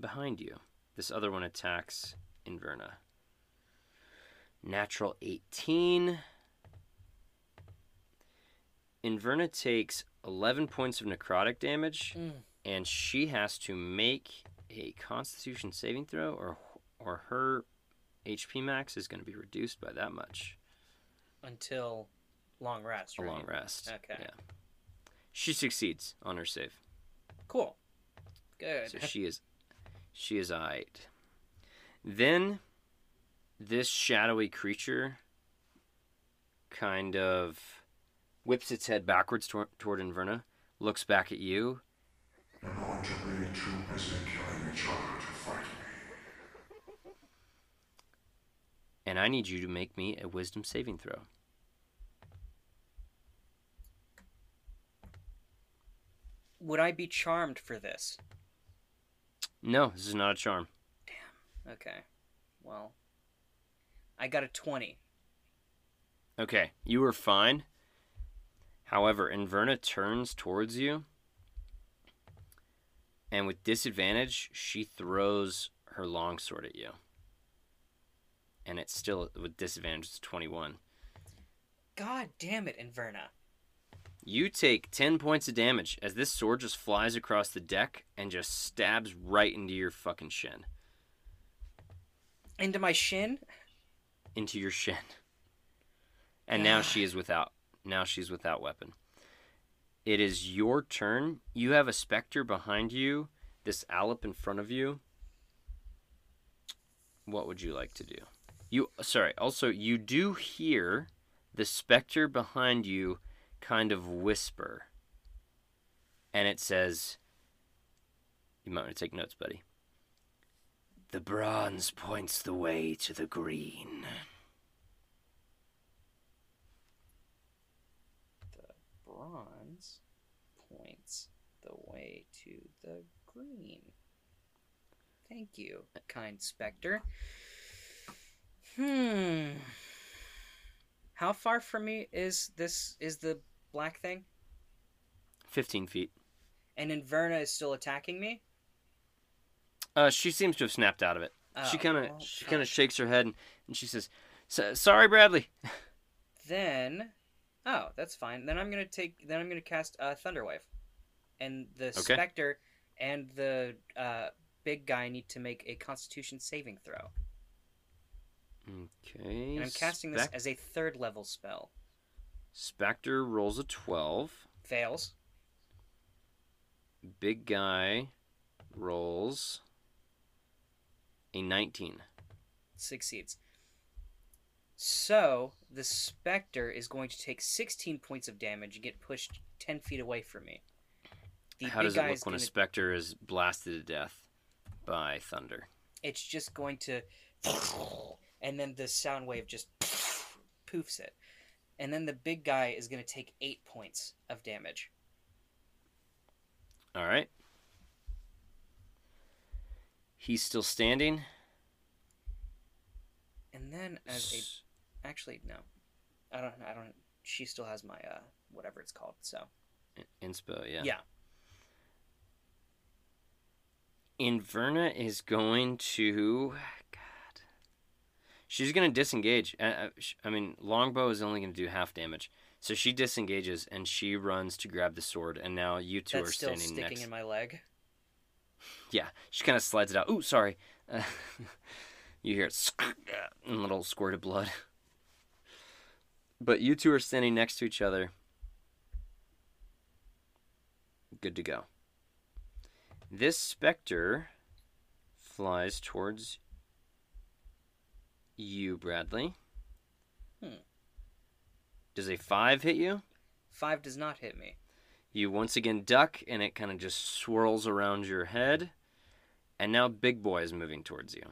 behind you. This other one attacks Inverna. Natural 18. Inverna takes 11 points of necrotic damage, Mm. And she has to make a Constitution saving throw, or or her HP max is going to be reduced by that much. Until long rest. A Right? long rest. Okay. Yeah. She succeeds on her save. Cool. Good. So she is she is eyed. Then this shadowy creature kind of whips its head backwards tor- toward Inverna, looks back at you. You're going to be too busy killing each other to fight me. and I need you to make me a wisdom saving throw. Would I be charmed for this? No, this is not a charm. Damn. Okay. Well, I got a 20. Okay, you were fine. However, Inverna turns towards you, and with disadvantage, she throws her longsword at you. And it's still with disadvantage, it's 21. God damn it, Inverna. You take 10 points of damage as this sword just flies across the deck and just stabs right into your fucking shin. Into my shin? Into your shin. And now she is without now she's without weapon. It is your turn. You have a specter behind you, this Alep in front of you. What would you like to do? You sorry, also you do hear the specter behind you kind of whisper. And it says You might want to take notes, buddy. The bronze points the way to the green. Bronze points the way to the green. Thank you, kind specter. Hmm. How far from me is this is the black thing? 15 feet. And Inverna is still attacking me? Uh, she seems to have snapped out of it. she Oh, kind of well, she kind of shakes her head and, and she says, "Sorry, Bradley." Then, oh, that's fine. Then I'm gonna take. Then I'm gonna cast uh, Thunderwave, and the Okay. Spectre and the uh, big guy need to make a Constitution saving throw. Okay. And I'm casting this as a third level spell. Spectre rolls a 12. Fails. Big guy rolls a 19. Succeeds. So the Spectre is going to take 16 points of damage and get pushed 10 feet away from me. The How big does it look when a specter is blasted to death by thunder? it's just going to and then the sound wave just poofs it and then the big guy is going to take eight points of damage All right. He's still standing. And then as a actually no, I don't I don't. She still has my uh whatever it's called. So Inspo, yeah. yeah. Inverna is going to. God. She's going to disengage. Uh, uh, I mean, Longbow is only going to do half damage. So she disengages and she runs to grab the sword. And now you two That's are still standing sticking next. in my leg. Yeah, she kind of slides it out. Ooh, sorry. Uh, you hear it a little squirt of blood. But you two are standing next to each other. Good to go. This specter flies towards you, Bradley. Hmm. Does a five hit you? Five does not hit me. You once again duck, and it kind of just swirls around your head. And now Big Boy is moving towards you.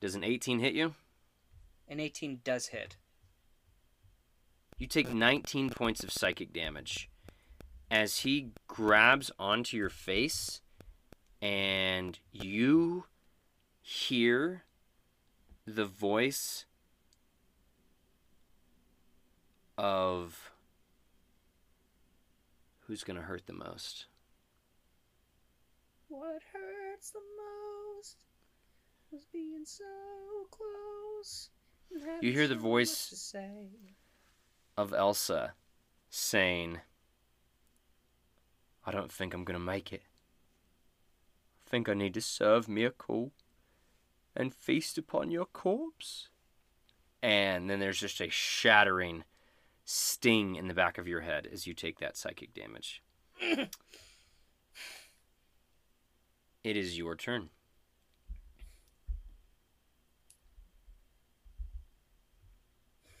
Does an 18 hit you? An 18 does hit. You take 19 points of psychic damage as he grabs onto your face, and you hear the voice of who's going to hurt the most. What hurts the most was being so close. You hear the voice- say. of Elsa saying, I don't think I'm going to make it. I think I need to serve Miracle and feast upon your corpse. And then there's just a shattering sting in the back of your head as you take that psychic damage. it is your turn.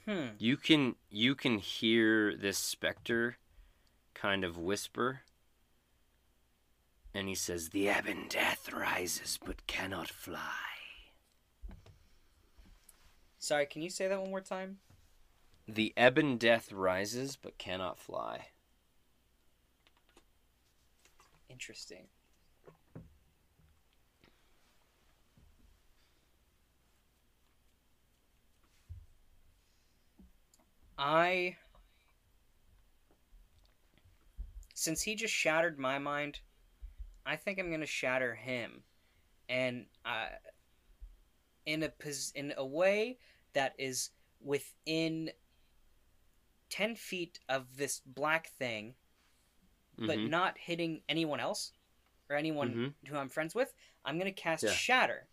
Hmm. You can you can hear this specter kind of whisper. And he says, The ebon death rises but cannot fly. Sorry, can you say that one more time? The ebon death rises but cannot fly. Interesting. I. Since he just shattered my mind, I think I'm gonna shatter him, and I, in a pos- in a way that is within ten feet of this black thing, but Mhm. not hitting anyone else or anyone Mhm. who I'm friends with, I'm gonna cast Yeah. Shatter.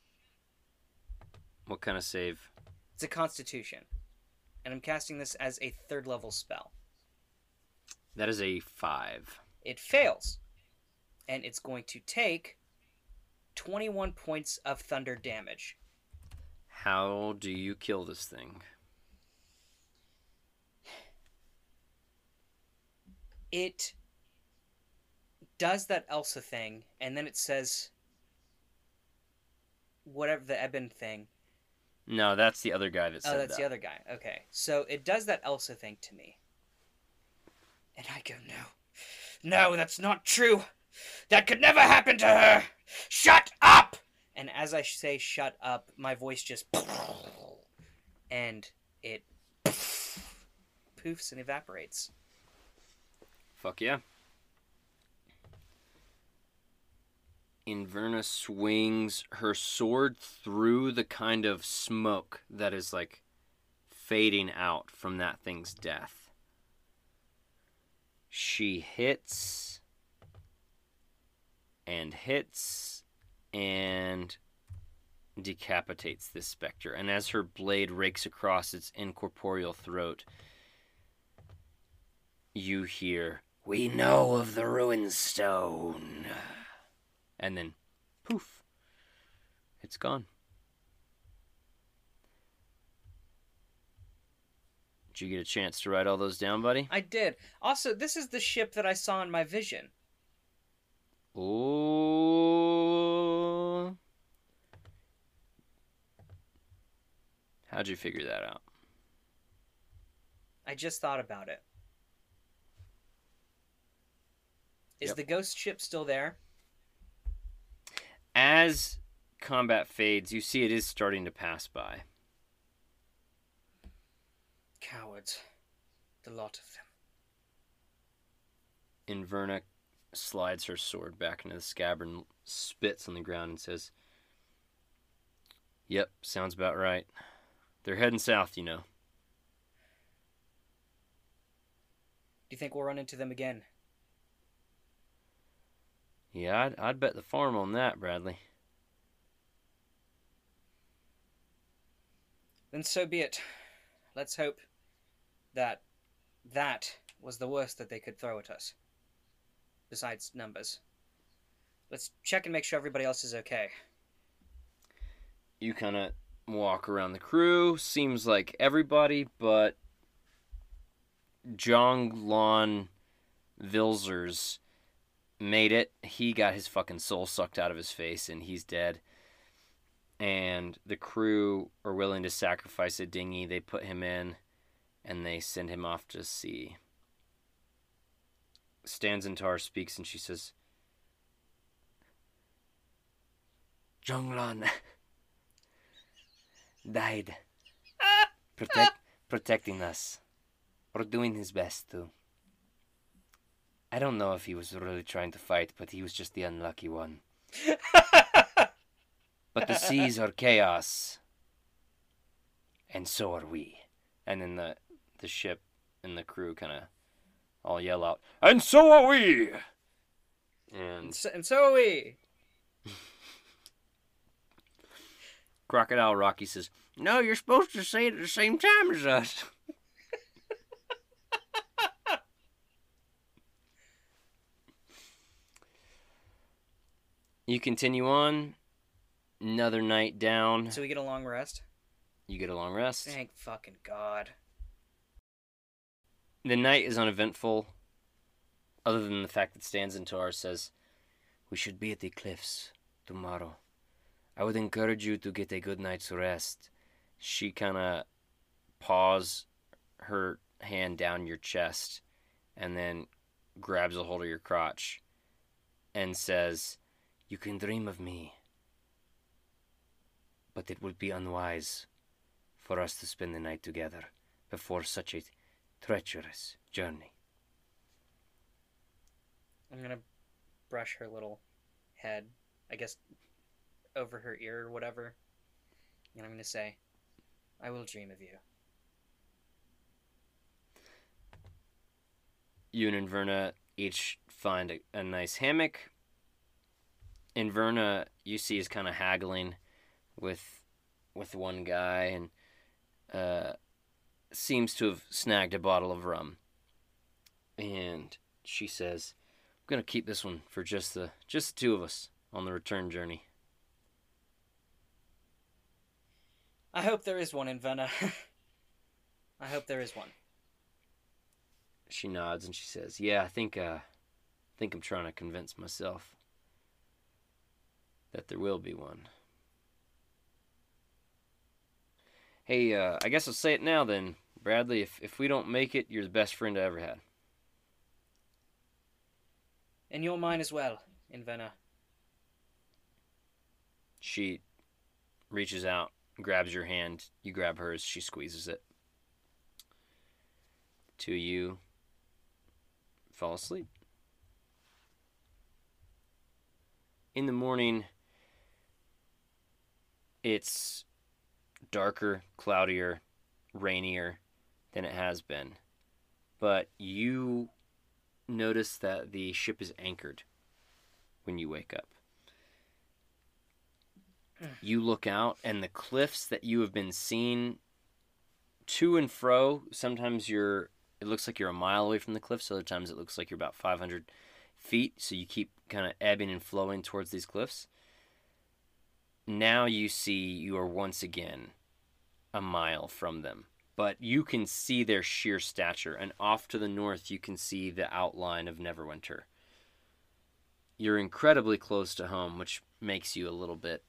What kind of save? It's a Constitution, and I'm casting this as a third level spell. That is a five. It fails, and it's going to take 21 points of thunder damage. How do you kill this thing? It does that Elsa thing, and then it says whatever the Eben thing. No, that's the other guy that oh, said Oh, that's that. the other guy. Okay. So it does that Elsa thing to me. And I go, no. No, that's not true. That could never happen to her. Shut up! And as I say shut up, my voice just. And it poofs and evaporates. Fuck yeah. Inverna swings her sword through the kind of smoke that is like fading out from that thing's death. She hits and hits and decapitates this specter. And as her blade rakes across its incorporeal throat, you hear, We know of the ruin stone. And then, poof, it's gone. Did you get a chance to write all those down, buddy? I did. Also, this is the ship that I saw in my vision. Oh. How'd you figure that out? I just thought about it. Is Yep. the ghost ship still there? As combat fades, you see it is starting to pass by. Cowards. The lot of them. Inverna slides her sword back into the scabbard and spits on the ground and says, Yep, sounds about right. They're heading south, you know. Do you think we'll run into them again? Yeah, I'd, I'd bet the farm on that, Bradley. Then so be it. Let's hope that that was the worst that they could throw at us. Besides numbers. Let's check and make sure everybody else is okay. You kind of walk around the crew. Seems like everybody, but Jong Lon Vilzers made it. He got his fucking soul sucked out of his face and he's dead. And the crew are willing to sacrifice a dinghy. They put him in and they send him off to sea. Stanzentar speaks and she says, Jonglan died protect, protecting us or doing his best to. I don't know if he was really trying to fight, but he was just the unlucky one. But the seas are chaos, and so are we. And then the the ship and the crew kind of all yell out, "And so are we!" And And so, and so are we. Crocodile Rocky says, "No, you're supposed to say it at the same time as us." you continue on. Another night down. So we get a long rest? You get a long rest. Thank fucking God. The night is uneventful, other than the fact that Stanzentar says, We should be at the cliffs tomorrow. I would encourage you to get a good night's rest. She kind of paws her hand down your chest and then grabs a hold of your crotch and says, You can dream of me, but it would be unwise for us to spend the night together before such a treacherous journey. I'm gonna brush her little head, I guess, over her ear or whatever. And I'm gonna say, I will dream of you. You and Inverna each find a, a nice hammock. Inverna, you see, is kind of haggling with with one guy and uh, seems to have snagged a bottle of rum. And she says, "I'm gonna keep this one for just the just the two of us on the return journey." I hope there is one Inverna. I hope there is one. She nods and she says, "Yeah, I think uh, I think I'm trying to convince myself that there will be one." Hey, uh, I guess I'll say it now then, Bradley. If if we don't make it, you're the best friend I ever had. And you're mine as well, Inverna. She reaches out, grabs your hand. You grab hers. She squeezes it. To you, fall asleep. In the morning, it's darker, cloudier, rainier than it has been. But you notice that the ship is anchored when you wake up. You look out, and the cliffs that you have been seeing to and fro, sometimes you're, it looks like you're a mile away from the cliffs, other times it looks like you're about 500 feet, so you keep kind of ebbing and flowing towards these cliffs. Now you see you are once again a mile from them, but you can see their sheer stature, and off to the north you can see the outline of Neverwinter. You're incredibly close to home, which makes you a little bit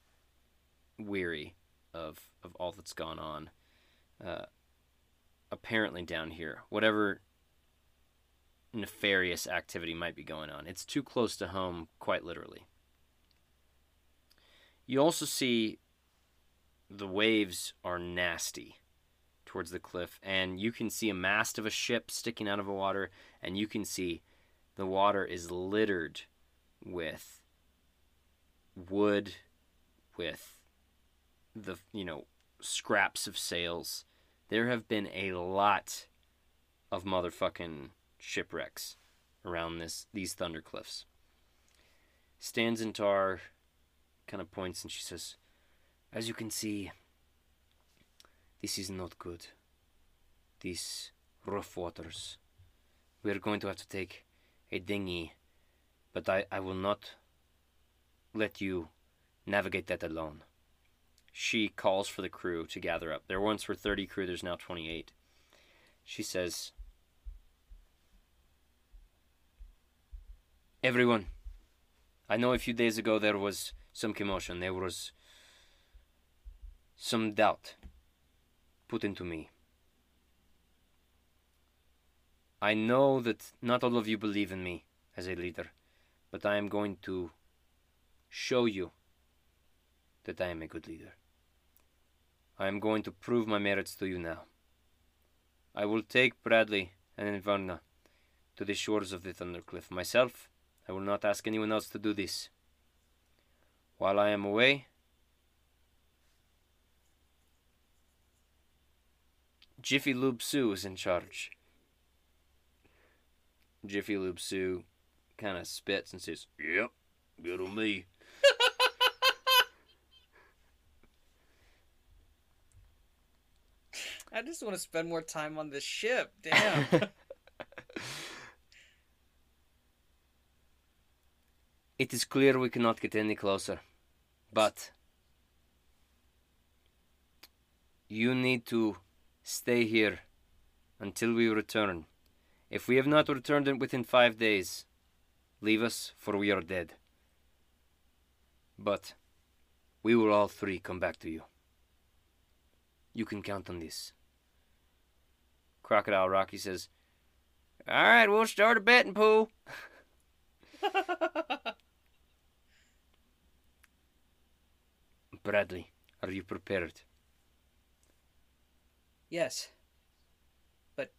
weary of of all that's gone on. Uh, apparently down here, whatever nefarious activity might be going on, it's too close to home, quite literally. You also see the waves are nasty towards the cliff, and you can see a mast of a ship sticking out of the water, and you can see the water is littered with wood, with the you know scraps of sails. There have been a lot of motherfucking shipwrecks around this these thunder cliffs. Stanzentar kind of points and she says, As you can see, this is not good. These rough waters. We are going to have to take a dinghy, but I, I will not let you navigate that alone. She calls for the crew to gather up. There once were 30 crew, there's now 28. She says, Everyone, I know a few days ago there was some commotion. There was some doubt put into me. I know that not all of you believe in me as a leader, but I am going to show you that I am a good leader. I am going to prove my merits to you now. I will take Bradley and Inverna to the shores of the Thundercliff myself. I will not ask anyone else to do this. While I am away, Jiffy Lube Sue is in charge. Jiffy Lube Sue kind of spits and says, Yep, good on me. I just want to spend more time on this ship. Damn. It is clear we cannot get any closer. But you need to stay here until we return. If we have not returned within five days, leave us, for we are dead. But we will all three come back to you. You can count on this. Crocodile Rocky says, All right, we'll start a betting pool. Bradley, are you prepared? Yes. But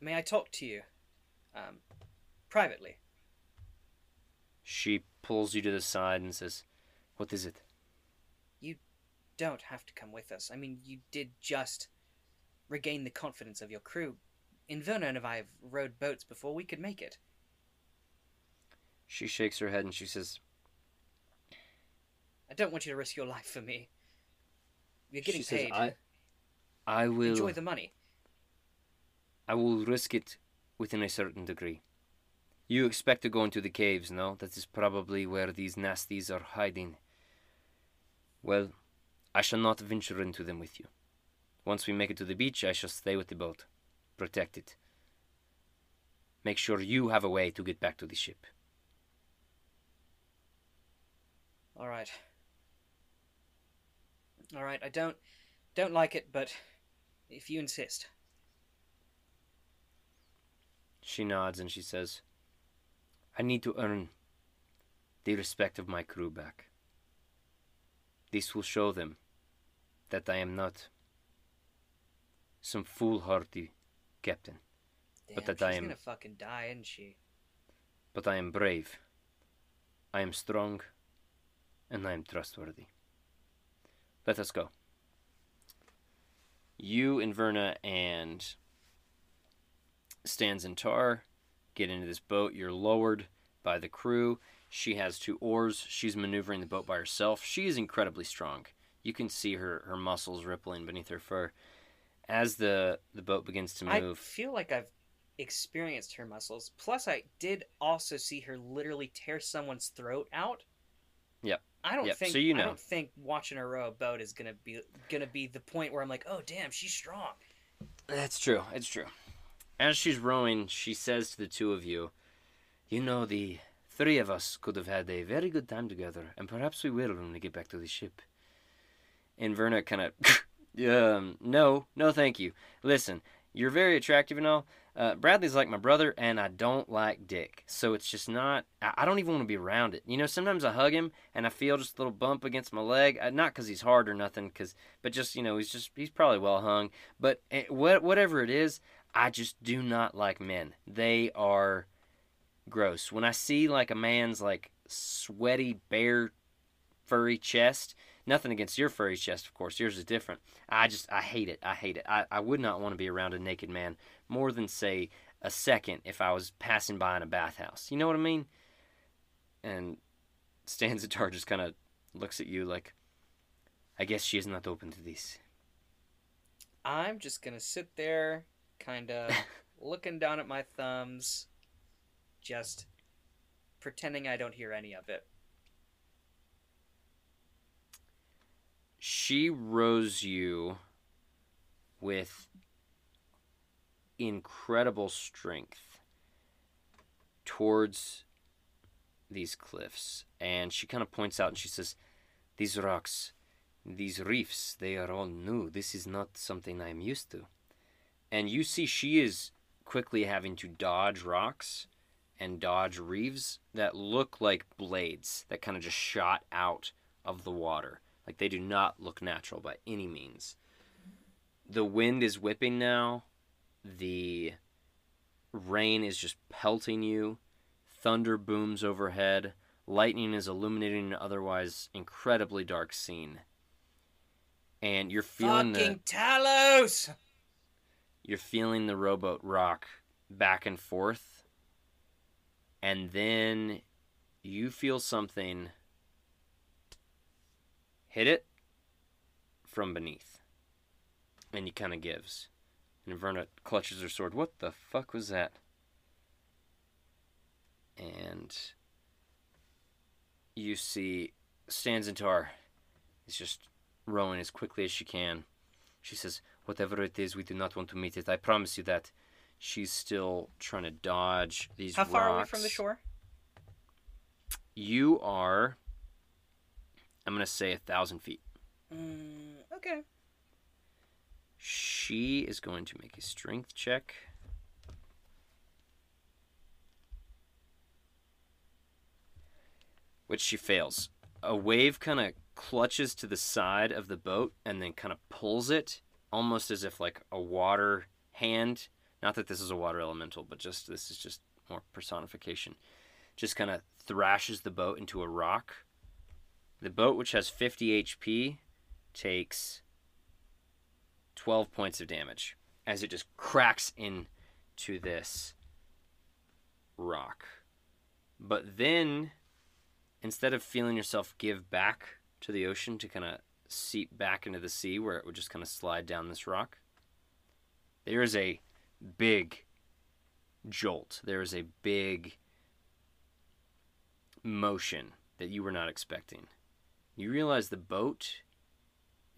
may I talk to you? Um, privately. She pulls you to the side and says, What is it? You don't have to come with us. I mean, you did just regain the confidence of your crew. Inverna and I have rowed boats before we could make it. She shakes her head and she says, I don't want you to risk your life for me. You're getting she says, paid. I, I will Enjoy the money. I will risk it within a certain degree. You expect to go into the caves, no? That is probably where these nasties are hiding. Well, I shall not venture into them with you. Once we make it to the beach, I shall stay with the boat. Protect it. Make sure you have a way to get back to the ship. All right. All right. I don't don't like it, but if you insist. She nods and she says, I need to earn the respect of my crew back. This will show them that I am not some foolhardy captain, Damn, But that I am- gonna fucking die, isn't she? but I am brave. I am strong, and I am trustworthy. Let us go. You, Inverna, and Stanzentar get into this boat. You're lowered by the crew. She has two oars. She's maneuvering the boat by herself. She is incredibly strong. You can see her, her muscles rippling beneath her fur. As the, the boat begins to move. I feel like I've experienced her muscles. Plus, I did also see her literally tear someone's throat out. I don't Yep, think. so you I don't think watching her row a boat is gonna be gonna be the point where I'm like, oh damn, she's strong. That's true. It's true. As she's rowing, she says to the two of you, You know, the three of us could have had a very good time together, and perhaps we will when we get back to the ship. Inverna kind of, um, no, no, thank you. Listen, you're very attractive and all. Uh, Bradley's like my brother, and I don't like dick. So it's just not. I, don't even want to be around it. You know, sometimes I hug him and I feel just a little bump against my leg. Uh, not because he's hard or nothing, cause but just you know he's just he's probably well hung. But eh, what whatever it is, I just do not like men. They are gross. When I see like a man's like sweaty bare furry chest, nothing against your furry chest, of course. Yours is different. I just I hate it. I hate it. I, I would not want to be around a naked man more than say a second if I was passing by in a bathhouse. You know what I mean? And Stanzentar just kind of looks at you like, I guess she is not open to this. I'm just gonna sit there, kind of looking down at my thumbs, just pretending I don't hear any of it. She rows you with incredible strength towards these cliffs. And she kind of points out and she says, These rocks, these reefs, they are all new. This is not something I'm used to. And you see, she is quickly having to dodge rocks and dodge reefs that look like blades that kind of just shot out of the water. Like they do not look natural by any means. The wind is whipping now the rain is just pelting you, thunder booms overhead, lightning is illuminating an otherwise incredibly dark scene. And you're feeling Fucking the Talos! you're feeling the rowboat rock back and forth. And then you feel something hit it from beneath. And he kind of gives. Inverna clutches her sword. What the fuck was that? And you see Stanzentar is just rowing as quickly as she can. She says, Whatever it is, we do not want to meet it. I promise you that. She's still trying to dodge these How far are we from the shore? You are, I'm going to say, a thousand feet. Mm, okay. She is going to make a strength check. Which she fails. A wave kind of clutches to the side of the boat and then kind of pulls it, almost as if like a water hand. Not that this is a water elemental, but just this is just more personification. Just kind of thrashes the boat into a rock. The boat, which has 50 HP, takes 12 points of damage as it just cracks into this rock. But then, instead of feeling yourself give back to the ocean to kind of seep back into the sea where it would just kind of slide down this rock, there is a big jolt. There is a big motion that you were not expecting. You realize the boat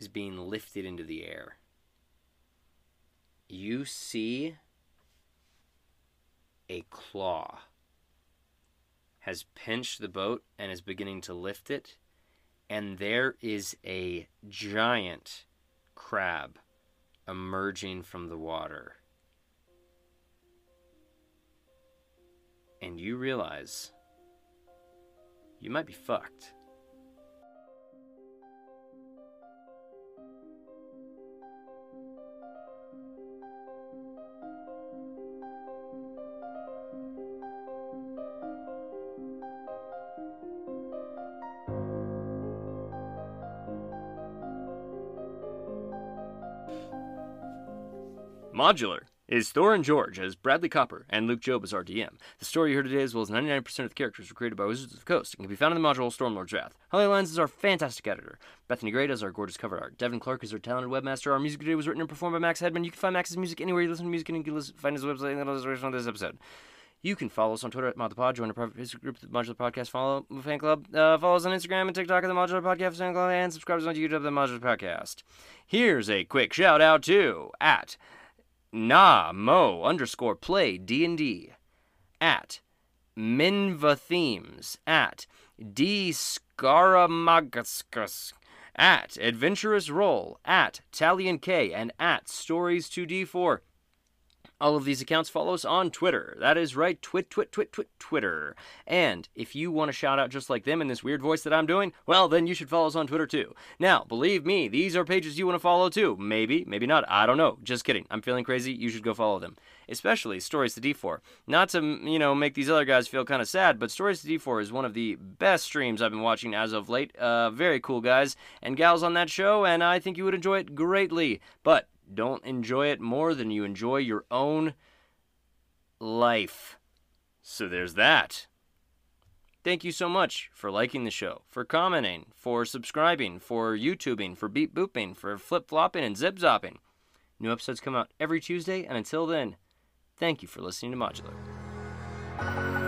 is being lifted into the air you see a claw has pinched the boat and is beginning to lift it, and there is a giant crab emerging from the water. And you realize you might be fucked. Modular is Thor and George as Bradley Copper and Luke Job as our DM. The story you heard today, as well as 99% of the characters, were created by Wizards of the Coast and can be found in the module Stormlord's Wrath. Holly Lyons is our fantastic editor. Bethany Gray does our gorgeous cover art. Devin Clark is our talented webmaster. Our music today was written and performed by Max Hedman. You can find Max's music anywhere you listen to music, and you can listen, find his website in the description of this episode. You can follow us on Twitter at ModThePod, join our private Facebook group, The Modular Podcast, follow fan club, uh, follow us on Instagram and TikTok at The Modular Podcast fan club, and subscribe to us on YouTube, The Modular Podcast. Here's a quick shout out to at na mo underscore play d&d at minva themes at d scaramagascus at adventurous roll at talion k and at stories 2d4 All of these accounts follow us on Twitter. That is right, twit, twit, twit, twit, Twitter. And if you want to shout out just like them in this weird voice that I'm doing, well, then you should follow us on Twitter too. Now, believe me, these are pages you want to follow too. Maybe, maybe not. I don't know. Just kidding. I'm feeling crazy. You should go follow them. Especially Stories to D4. Not to, you know, make these other guys feel kind of sad, but Stories to D4 is one of the best streams I've been watching as of late. Uh, very cool guys and gals on that show, and I think you would enjoy it greatly. But don't enjoy it more than you enjoy your own life. So there's that. Thank you so much for liking the show, for commenting, for subscribing, for YouTubing, for beep booping, for flip flopping and zip zopping. New episodes come out every Tuesday, and until then, thank you for listening to Modular.